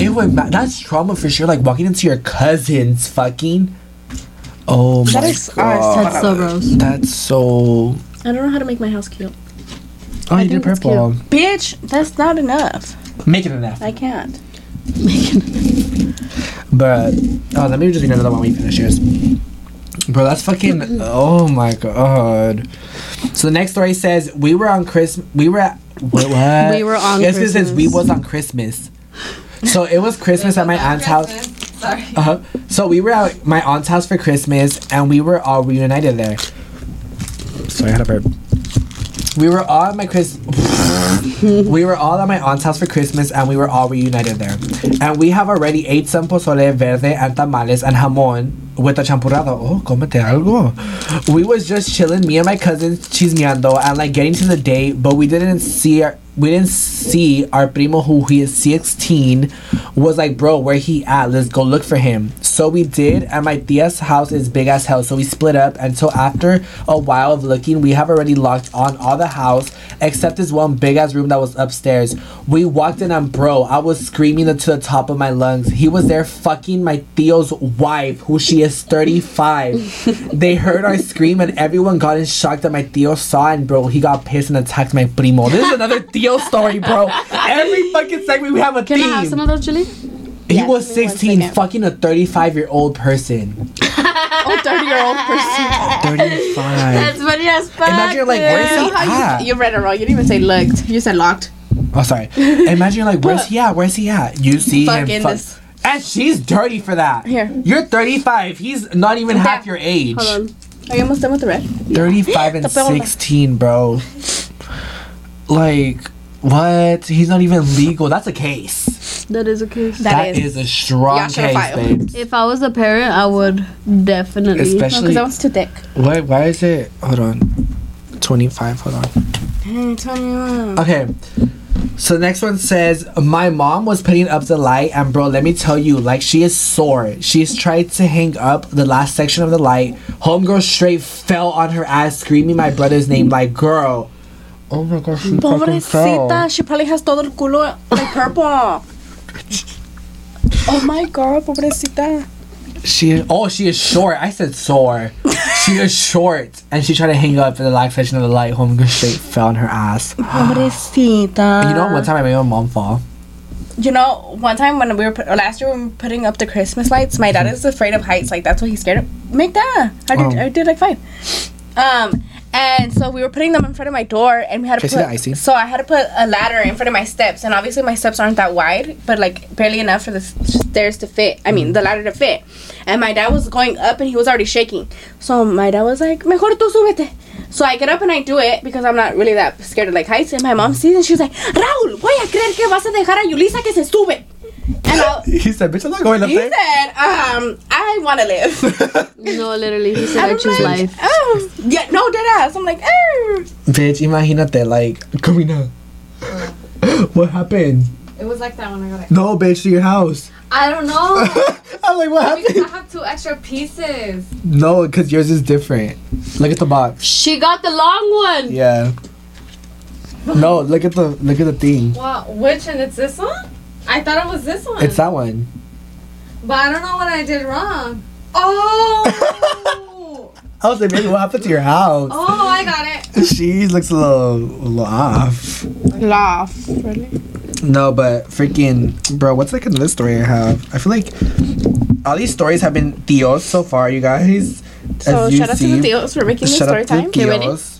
It would ma- that's trauma for sure. Like walking into your cousin's fucking. Oh my That is god. That's so gross. That's so. I don't know how to make my house cute. Oh, you did think it's purple. Bitch, that's not enough. Make it enough. I can't. Make it enough. But oh, let me just read another one when we finish yours. Bro, that's fucking. Oh my god. So the next story says we were on Christmas. We were at. What? what? We were on Yes, it says we was on Christmas. So it was Christmas at my aunt's house. Sorry. Uh-huh. So we were at my aunt's house for Christmas, and we were all reunited there. Sorry, I had a burp. We were all at my Chris. we were all at my aunt's house for Christmas, and we were all reunited there. And we have already ate some pozole verde and tamales and jamon. With the champurrado. Oh, cómete algo. We was just chilling, me and my cousins chismeando and like getting to the date, but we didn't see our, we didn't see our primo who he is 16 was like, bro, where he at? Let's go look for him. So we did, and my tia's house is big as hell. So we split up, and so after a while of looking, we have already locked on all the house except this one big ass room that was upstairs. We walked in, and bro, I was screaming to the top of my lungs. He was there fucking my tio's wife, who she is 35. they heard our scream, and everyone got in shock that my tio saw, and bro, he got pissed and attacked my primo. This is another tio story, bro. Every fucking segment we have a Can theme. I have some of those chili? he Yeah, was give me one 16, second. fucking a 35 year old person. Oh, 30 year old person. 35. That's funny as fuck. Imagine, like, where's he at? you, you read it wrong. You didn't even say looked. You said locked. Oh, sorry. Imagine you're like, where's he at? Where's he at? You see him. Fucking fuck- this- and she's dirty for that. Here. You're 35. He's not even half your age. Hold on. Are you almost done with the red? 35 and 16, bro. Like, what? He's not even legal. That's a case. That is a case. That that is. is. a strong Y'all case, filed. babes. If I was a parent, I would definitely. No, Especially. because I was too thick. Why, why is it? Hold on. 25. Hold on. 21. Okay. So the next one says, My mom was putting up the light, and bro, let me tell you, like she is sore. She's tried to hang up the last section of the light. Homegirl straight fell on her ass, screaming my brother's name, like, girl. Oh my gosh, she fucking fell. Pobrecita. She probably has todo el culo like purple. oh my god, pobrecita. She is, oh, she is short. I said sore. she is short, and she tried to hang up in the last section of the light. home Homegirl straight fell on her ass. Pobrecita. You know, one time I made my mom fall. You know, one time when we were put, last year when we were putting up the Christmas lights, my dad is afraid of heights. Like that's what he's scared of. Make that. I did. Oh. I did like fine. Um, and so we were putting them in front of my door, and we had to Can I see put. So I had to put a ladder in front of my steps, and obviously my steps aren't that wide, but like barely enough for the stairs to fit. I mean, the ladder to fit. And my dad was going up, and he was already shaking. So my dad was like, "Mejor tú súbete." So I get up and I do it because I'm not really that scared of like heights. And my mom sees, and she's like, "Raúl, voy a creer que vas a dejar a Yulisa que se sube." And I, He said, "Bitch, I'm not going up he there." said, um, I want to live. No, literally, he said And I I'm choose like, life. Oh, yeah, no, dead ass. I'm like, oh. Bitch, imagínate, like, Karina. what happened? It was like that when I got it. No, bitch, to your house. I don't know. I'm like, what because I have two extra pieces. No, because yours is different. Look at the box. She got the long one. Yeah. No, look at the look at the thing. Well, which and it's this one? I thought it was this one. It's that one. But I don't know what I did wrong. Oh! I was like, baby, what happened to your house? oh, I got it. She looks a little, a little off. Laugh. Really? No, but freaking, bro, what's like another story I have? I feel like all these stories have been tios so far, you guys. So As you shout out to the tios for making this story out to time. Okay, ready? tios.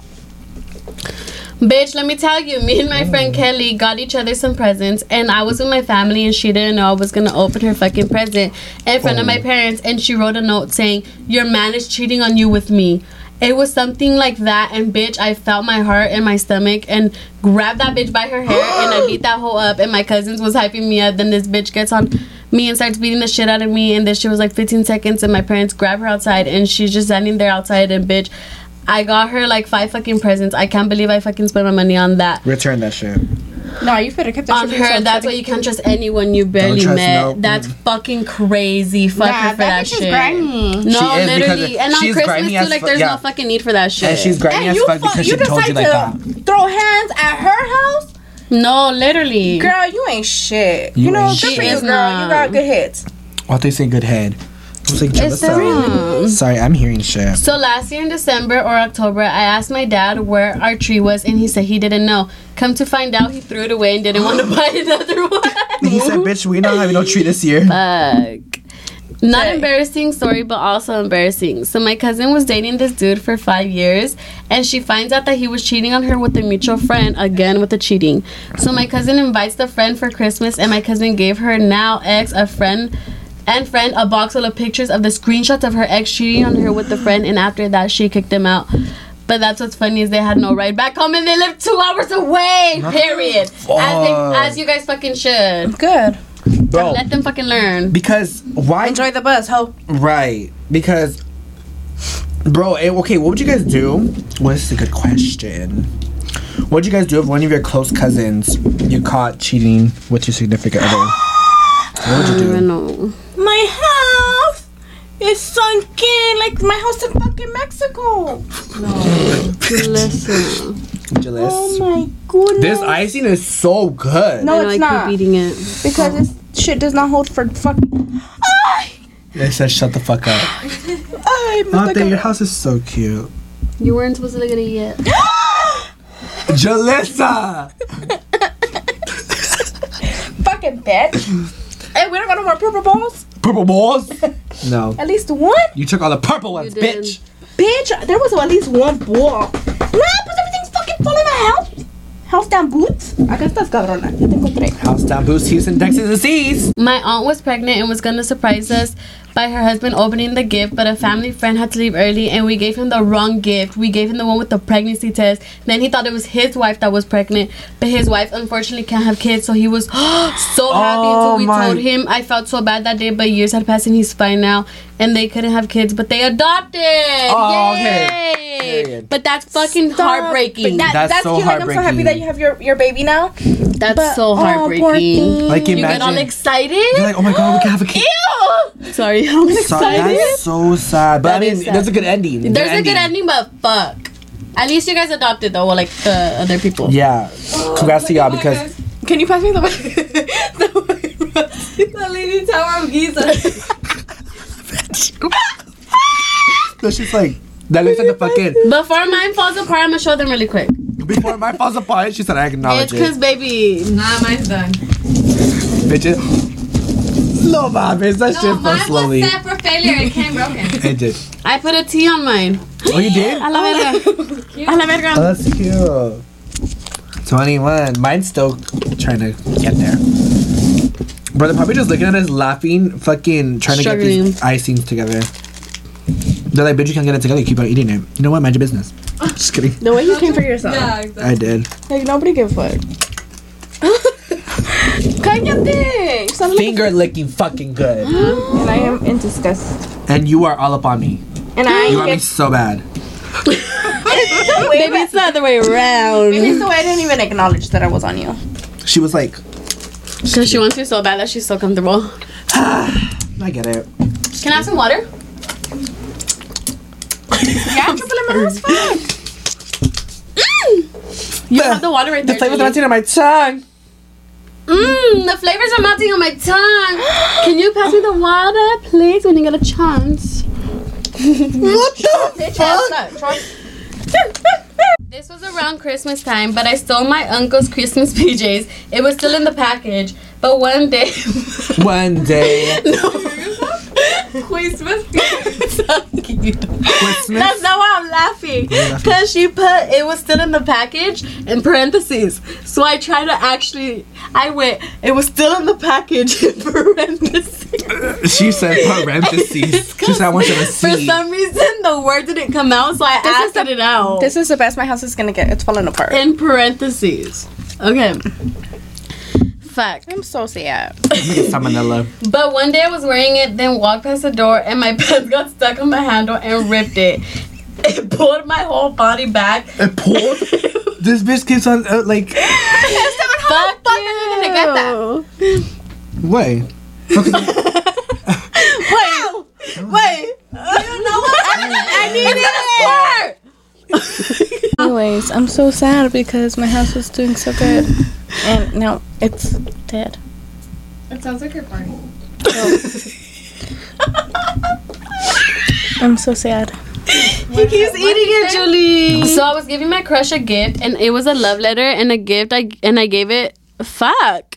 Bitch, let me tell you, me and my friend mm. Kelly got each other some presents, and I was with my family, and she didn't know I was gonna open her fucking present in front of my Oh. parents, and she wrote a note saying, "Your man is cheating on you with me." It was something like that, and bitch, I felt my heart in my stomach and grabbed that bitch by her hair, and I beat that hoe up, and my cousins was hyping me up. Then this bitch gets on me and starts beating the shit out of me, and then she was like 15 seconds, and my parents grab her outside, and she's just standing there outside, and bitch. I got her like five fucking presents. I can't believe I fucking spent my money on that. Return that shit. No, you could have kept that On her, yourself, that's why you can't trust anyone you barely trust met. no- That's mm. fucking crazy. Fuck Nah, her for that that, shit. grimy. No, She is literally. And on Christmas too, like there's yeah. no fucking need for that shit. And she's grimy And as you, fuck because you she told you decide like to that. throw hands at her house? no, literally. Girl, you ain't shit. You You, know, ain't good shit. for you, girl. not. You got good hits. What they say, good head. I was like, It's Jalissa. the Sorry, I'm hearing shit. So last year in December or October, I asked my dad where our tree was, and he said he didn't know. Come to find out, he threw it away and didn't want to buy another one. He said, bitch, we not having no tree this year. Fuck. Not Okay. embarrassing story, but also embarrassing. So my cousin was dating this dude for five years, and she finds out that he was cheating on her with a mutual friend again with the cheating. So my cousin invites the friend for Christmas, and my cousin gave her now ex a friend and friend a box full of pictures of the screenshots of her ex cheating on her with the friend, and after that she kicked him out. But that's what's funny is they had no ride back home and they lived two hours away. Period. As, they, as you guys fucking should. Good. bro. Let them fucking learn. Because why? Enjoy the bus, ho. Right. Because, bro. eh, Okay, what would you guys do? Well, this is a good question. What would you guys do if one of your close cousins you caught cheating with your significant other? What would you don't even do? know. My house is sunken like my house in fucking Mexico. Listen. Jealous. Oh my goodness. This icing is so good. No, I know it's I not. keep eating it. because this shit does not hold for fucking. Ay! It says shut the fuck up. Ay, me Out está there, your house is so cute. You weren't supposed to look at it yet. Jalissa! Fucking bitch. hey, we don't got no more purple balls? Purple balls? No. At least one? You took all the purple ones, bitch. Bitch, there was at least one ball. Nah, pues everything's fucking full in my house. House down boots. I Acá estás, cabrona. Ya te encontré. House down boost, Houston, Texas, and seas. My aunt was pregnant and was gonna surprise us by her husband opening the gift, but a family friend had to leave early and we gave him the wrong gift. We gave him the one with the pregnancy test. Then he thought it was his wife that was pregnant, but his wife unfortunately can't have kids, so he was so happy Oh until we oh my- told him. I felt so bad that day, but years had passed and he's fine now. And they couldn't have kids, but they adopted. Oh. Yay! Period. But that's fucking Stop. heartbreaking. But that, That's that's, so cute. Like, I'm so happy that you have your, your baby now. That's But, so oh, heartbreaking. thing. Like, imagine, you get all excited? You're like, oh my god, we can have a kid. Ew! Sorry, I'm So, excited. that's so sad. But That I mean, is sad. there's a good ending. There's a good ending, but fuck. At least you guys adopted though, well, like the other people. Yeah. Congrats to oh, y'all because Can you pass me the the The Leaning Tower of Giza. that's just like that looks like the fucking Before mine falls apart, I'm gonna show them really quick. Before mine falls apart. She said I acknowledge It's because it. baby. nah, mine's done. Bitches. No, mames, that shit fell slowly. set for failure. It came broken. It did. I put a T on mine. Oh, you did? A la verga. A la Oh, that's cute. 21. Mine's still trying to get there. Bro, they're probably just looking at us laughing, fucking trying to get these icings together. They're like, bitch, you can't get it together. Keep on eating it. You know what? Mind your business. Just kidding. The way you came for yourself. Yeah, exactly. I did. Like, nobody give a fuck. Cállate. You sound like Finger licking fucking good. And I am in disgust. And you are all up on me. And I You want me so bad. Maybe it's the other way around. Maybe it's the way I didn't even acknowledge that I was on you. She was like, Because she wants you so bad that she's so comfortable. I get it. Can I have some water? Yeah, triple M as fuck. You have the water right The there. The flavor's melting on my tongue. Mmm, the flavors are melting on my tongue. Can you pass me the water, please, when you get a chance? What the fuck? This was around Christmas time, but I stole my uncle's Christmas PJs. It was still in the package, but one day. One day. Christmas. Christmas. That's not why I'm laughing. Because she put it was still in the package in parentheses. So I tried to actually. I went. It was still in the package in parentheses. She said parentheses. She said I want you to see. For some reason, the word didn't come out, so I This is acted the- it out. This is the best my house is gonna get. It's falling apart. in parentheses. Okay. Fuck. I'm so sad. Get salmonella. But one day I was wearing it, then walked past the door, and my pants got stuck on my handle and ripped it. It pulled my whole body back. It pulled. This bitch keeps on uh, like. Fuck fuck are you gonna get that? Wait. Wait, wait. I don't know what I need it. Anyways, I'm so sad because my house was doing so good, and now it's dead. It sounds like you're farting. Oh. I'm so sad. He keeps eating it, Julie. So I was giving my crush a gift, and it was a love letter and a gift. I and I gave it. Fuck.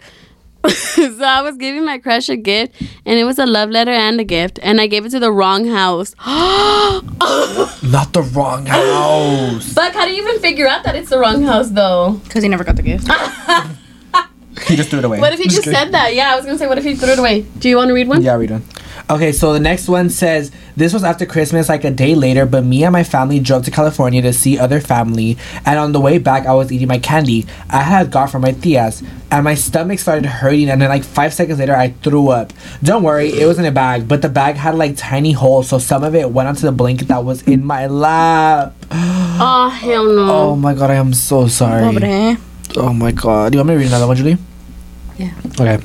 so I was giving my crush a gift, and it was a love letter and a gift, and I gave it to the wrong house. Not the wrong house. Fuck, how do you even figure out that it's the wrong house, though? Because he never got the gift. He just threw it away. What if he just kidding. said that? Yeah, I was gonna say, what if he threw it away? Do you want to read one? Yeah, read one. Okay, so the next one says this was after Christmas, like a day later, but me and my family drove to California to see other family, and on the way back, I was eating my candy I had got from my tias, and my stomach started hurting, and then like five seconds later, I threw up. Don't worry, it was in a bag, but the bag had like tiny holes, so some of it went onto the blanket that was in my lap. Oh hell no. Oh my god, I am so sorry. Pobre. Oh my god. Do you want me to read another one, Julie? Yeah. Okay.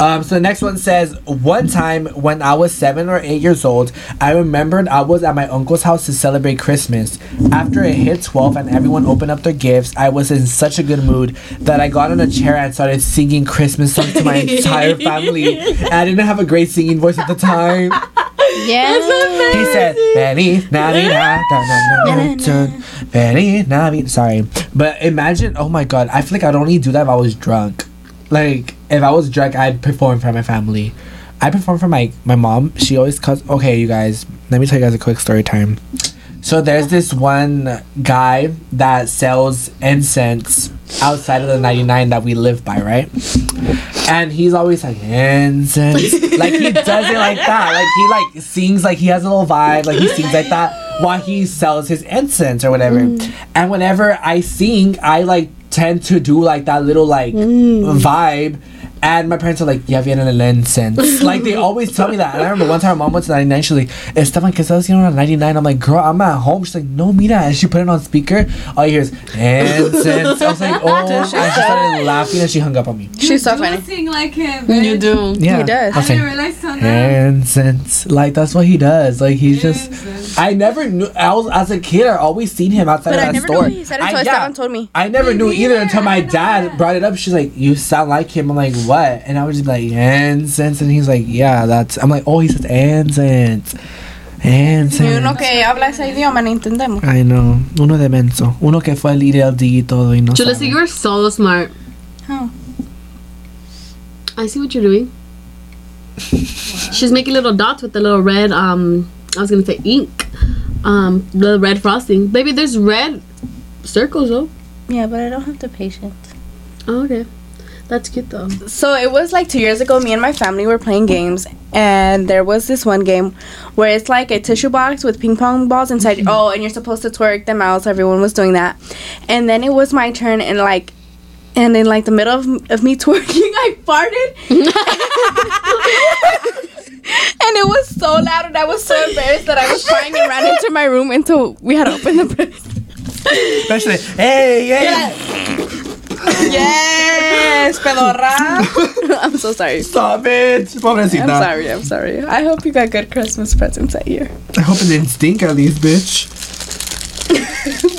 Um, so the next one says, one time when I was seven or eight years old, I remembered I was at my uncle's house to celebrate Christmas. After it hit 12 and everyone opened up their gifts, I was in such a good mood that I got on a chair and started singing Christmas songs to my entire family. And I didn't have a great singing voice at the time. Yeah. He said, Feliz Navidad. da, da, da, da, da, Feliz Navidad. Sorry. But imagine, oh my god, I feel like I'd only do that if I was drunk. Like, if I was drunk, I'd perform for my family. I perform for my, my mom. She always calls. Okay, you guys, let me tell you guys a quick story time. So there's this one guy that sells incense outside of the 99 that we live by, right? And he's always like incense. like he does it like that. Like he like sings like he has a little vibe. Like he sings like that while he sells his incense or whatever. Mm. And whenever I sing, I like tend to do like that little like mm. vibe. And my parents are like, ya viene el incense. like, they always tell me that. And I remember one time my mom went to 99. She's like, Esteban, ¿qué estás haciendo 99? I'm like, girl, I'm at home. She's like, no, mira. And she put it on speaker. All you hear is, incense. I was like, oh. And she started laughing and she hung up on me. She's so do funny. sing like him. You eh? do. Yeah. He does. I I didn't like, realize till now. incense. Like, that's what he does. Like, he's just. Incense. I never knew. I was as a kid. I always seen him outside But of I that never store. knew he said it I- yeah. Esteban told me. I never knew Me either until my dad that. brought it up. She's like, "You sound like him." I'm like, "What?" And I was just like, "Incense," and he's like, "Yeah, that's." I'm like, "Oh, he says incense, Y incense." uno que habla ese idioma no entendemos. I know, uno de menso, uno que fue al IRLD y todo y no. Julissa, sabe. you are so smart. How? I see what you're doing. She's making little dots with the little red, um, I was gonna say ink, um, the red frosting. Baby, there's red circles though. Yeah, but I don't have the patience. Oh, okay. That's cute though. So it was like two years ago. Me and my family were playing games, and there was this one game where it's like a tissue box with ping pong balls inside. Mm-hmm. Oh, and you're supposed to twerk them out. So everyone was doing that, and then it was my turn, and like, and in like the middle of, of me twerking, I farted, and it was so loud, and I was so embarrassed that I was crying and ran into my room until we had to open the present. Especially, hey, hey, Yes, pedorra. I'm so sorry. stop it, pobrecita. I'm sorry, I'm sorry. I hope you got good Christmas presents that year. I hope it didn't stink at least, bitch.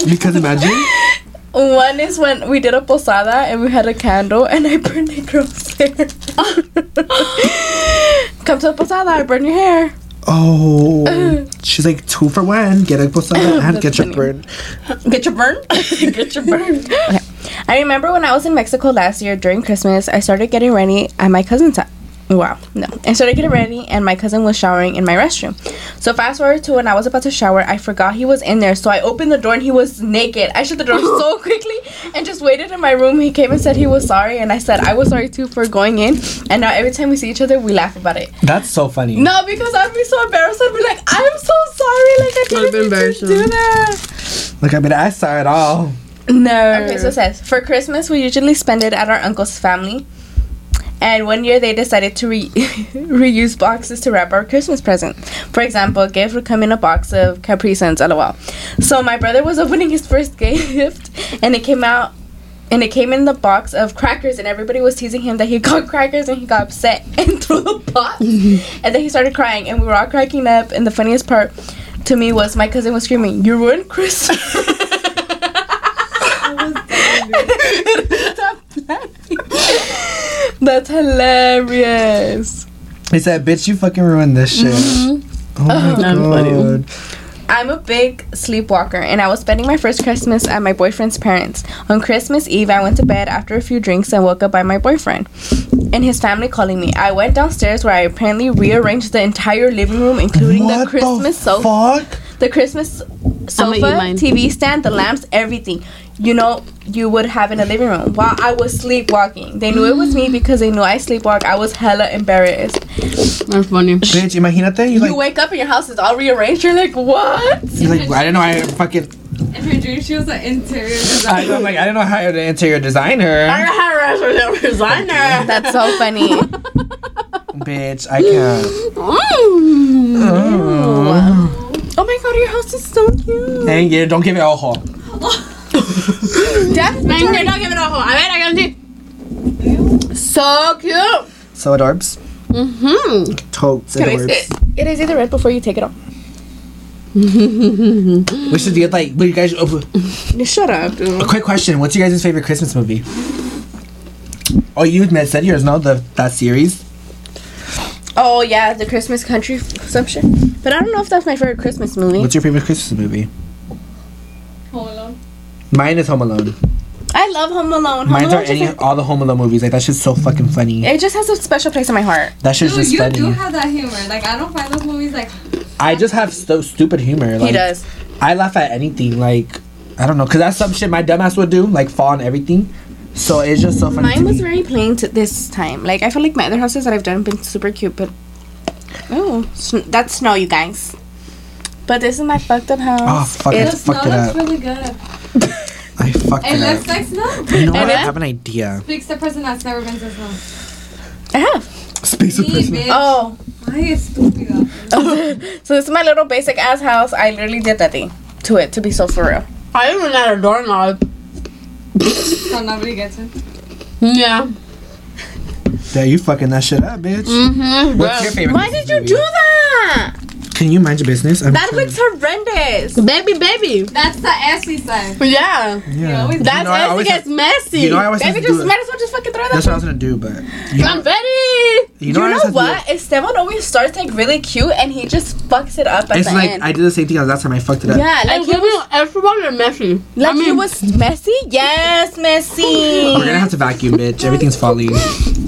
because imagine. One is when we did a posada and we had a candle and I burned a girl's hair. Come to the posada, I burn your hair. Oh, she's like two for one. Get a posada and get your burn. Get your burn? Get your burn. Okay. I remember when I was in Mexico last year during Christmas, I started getting ready at my cousin's house. Wow, no. And so I started getting ready and my cousin was showering in my restroom. So fast forward to when I was about to shower, I forgot he was in there. So I opened the door and he was naked. I shut the door so quickly and just waited in my room. He came and said he was sorry and I said I was sorry too for going in. And now every time we see each other, we laugh about it. That's so funny. No, because I'd be so embarrassed. I'd be like, I'm so sorry. Like I That'd be didn't mean to do that. Like I mean, I saw it all. No. Okay, so it says for Christmas we usually spend it at our uncle's family. And one year they decided to re- reuse boxes to wrap our Christmas present. For example, a gift would come in a box of Capri Suns, lol. So my brother was opening his first gift, and it came out, and it came in the box of crackers, and everybody was teasing him that he got crackers, and he got upset and threw the box, and then he started crying, and we were all cracking up. And the funniest part to me was my cousin was screaming, "You ruined Christmas!" That's hilarious. He said, "Bitch, you fucking ruined this shit." Mm-hmm. Oh my uh-huh. I'm god. I'm a big sleepwalker, and I was spending my first Christmas at my boyfriend's parents. On Christmas Eve, I went to bed after a few drinks and woke up by my boyfriend and his family calling me. I went downstairs where I apparently rearranged the entire living room, including What the Christmas sofa. Fuck? the Christmas sofa. TV stand, the lamps, everything. You know, you would have in a living room while I was sleepwalking. They knew it was me because they knew I sleepwalk. I was hella embarrassed. That's funny. Bitch, imagínate. You You like, wake up and your house is all rearranged. You're like, what? you're like, I don't know I fucking. In her dream, she was an interior designer. I'm like, I didn't know how to interior designer. designer. That's so funny. Bitch, I can't. Mm. Oh my god, your house is so cute. Dang it, don't give it all whole. Dad, Thank you, don't give it a hole. A ver, I can see. So cute. So adorbs. Mm-hmm. Totes Can I adorbs. see- it is either red before you take it off. Mhm, mhm, mhm. We should get like, but you guys. oh, Shut up, dude. a quick question: What's your guys' favorite Christmas movie? Oh, you met said yours, no? The that series. Oh yeah, the Christmas country f- some shit. But I don't know if that's my favorite Christmas movie. What's your favorite Christmas movie? Home Alone. Mine is Home Alone. I love Home Alone. Home Mine Alone are just any has- all the Home Alone movies. Like that shit's so fucking funny. it just has a special place in my heart. That shit's Dude, just you funny. do have that humor. Like I don't find those movies like. I just have so stupid humor. Like, he does. I laugh at anything. Like I don't know, cause that's some shit my dumbass would do. Like fall on everything. So it's just so funny. Mine to was me. very plain to this time. Like I feel like my other houses that I've done have been super cute, but oh, sn- that's snow, you guys. But this is my fucked up house. Oh, fuck, I It's- The snow it looks up. really good. I fucked It it looks up. like snow. You know what? I have an idea. Speaks the person that's never been to snow. I have. Space of Me, Christmas. bitch. Oh, Why is estúpido? so this is my little basic ass house. I literally did that thing to it to be so for real. I even had a doorknob. So nobody gets it. Yeah. Yeah, you fucking that shit up, bitch. Mm-hmm. What's your favorite? Why did you movie? do that? Can you mind your business? I'm That trying- looks horrendous. Baby, baby. That's the Essie side. Yeah. Yeah. always- That's know, I as it always gets have- messy. You know, I always have Baby, just might as well just fucking throw that. That's what I was gonna do, but you know, I'm ready. you You know, know, I always have to do what? Esteban always starts like really cute and he just fucks it up at It's the like end. I did the same thing as last time. I fucked it up. yeah, like Like he you was, everyone are messy. like I mean, he was messy. Yes, messy. We're gonna have to vacuum, bitch. Everything's falling.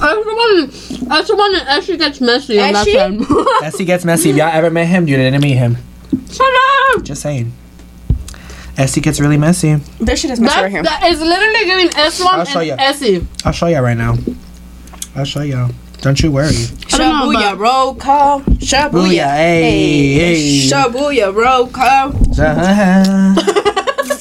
everyone, everyone that actually gets messy on that Ashley? side. Essie gets messy. If y'all ever met him, you didn't meet him. Shut up. Just saying. Essie gets really messy. This shit is messy That, right here. that is literally giving S1 I'll show and ya. Essie. I'll show y'all right now. I'll show y'all. Don't you worry. I don't know Shabuya about- roll call. Shabuya. Booyah, hey, hey. Shabuya roll call. I'm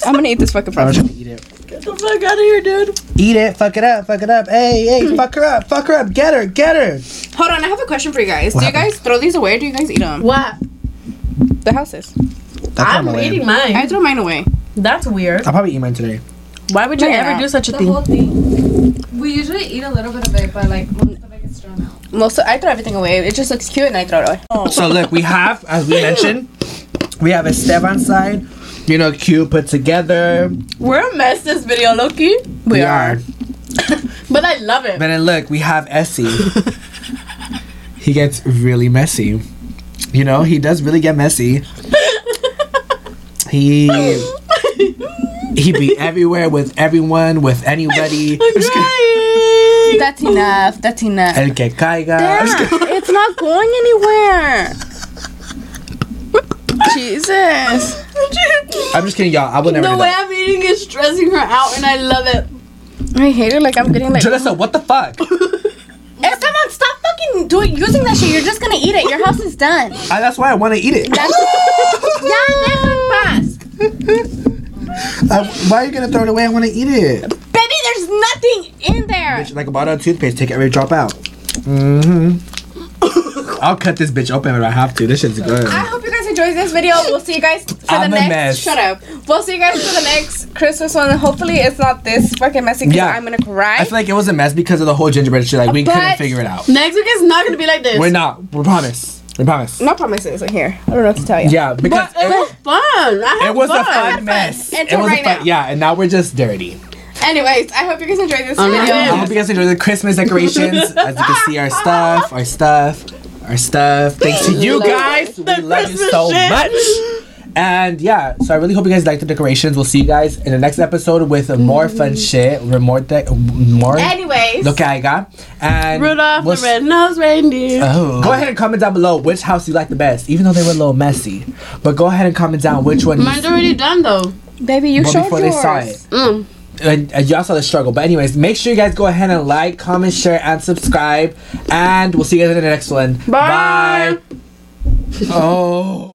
I'm gonna eat this fucking trying frog. to eat it. Get the fuck out of here, dude. Eat it. Fuck it up. Fuck it up. Hey, hey. Hmm. Fuck her up. Fuck her up. Get her. Get her. Hold on, I have a question for you guys. What do you happened? guys throw these away or do you guys eat them? What? The houses. That's I'm eating mine. I throw mine away. That's weird. I'll probably eat mine today. Why would you Yeah. ever do such a The thing? whole thing. We usually eat a little bit of it, but like most of it gets thrown out. Most of, I throw everything away. It just looks cute and I throw it away. Oh. So look, we have, as we mentioned, we have Esteban side. You know, cute, put together. We're a mess this video, Loki. We, are. But I love it. But then look, we have Essie. he gets really messy. You know, he does really get messy. He he be everywhere with everyone, with anybody. I'm Just kidding. That's enough. That's enough. El que caiga. I'm Damn, it's not going anywhere. Jesus. I'm just kidding, y'all. I would never the do way that. I'm eating is stressing her out, and I love it. I hate it. Like I'm getting like. Julissa, what the fuck? Esteban, stop fucking doing using that shit. You're just gonna eat it. Your house is done. I, that's why I want to eat it. That's yeah, fast. Uh, why are you gonna throw it away? I want to eat it. Baby, there's nothing in there. Bitch, like a bottle of toothpaste, take every drop out. Mm-hmm. I'll cut this bitch open if I have to. This shit's good. I hope you guys enjoyed this video. We'll see you guys for the I'm a next. mess. Shut up. We'll see you guys for the next Christmas one. Hopefully, it's not this fucking messy. Cause Yeah. I'm gonna cry. I feel like it was a mess because of the whole gingerbread shit. Like we couldn't figure it out. Next week is not gonna be like this. We're not. We promise. We promise. no promises in here. I don't know what to tell you. Yeah, because But it was fun. I had it, it was fun. a fun mess. Until it was right a fun. now. Yeah, and now we're just dirty. Anyways, I hope you guys enjoyed this Um, video. I hope you guys enjoy the Christmas decorations. As you can see, our stuff, our stuff, our stuff. Thanks to you guys. We love you so shit. much. And yeah, so I really hope you guys like the decorations. We'll see you guys in the next episode with more fun shit. With more, de- more. Anyways. Lo que haya. And Rudolph we'll the red-nosed reindeer. Oh. Go ahead and comment down below which house you like the best, even though they were a little messy. But go ahead and comment down which one. Is. Mine's already done though. Baby, you well, showed before yours. they saw it. Mm. And, and uh, y'all saw the struggle. But anyways, make sure you guys go ahead and like, comment, share, and subscribe. And we'll see you guys in the next one. Bye. Bye. oh.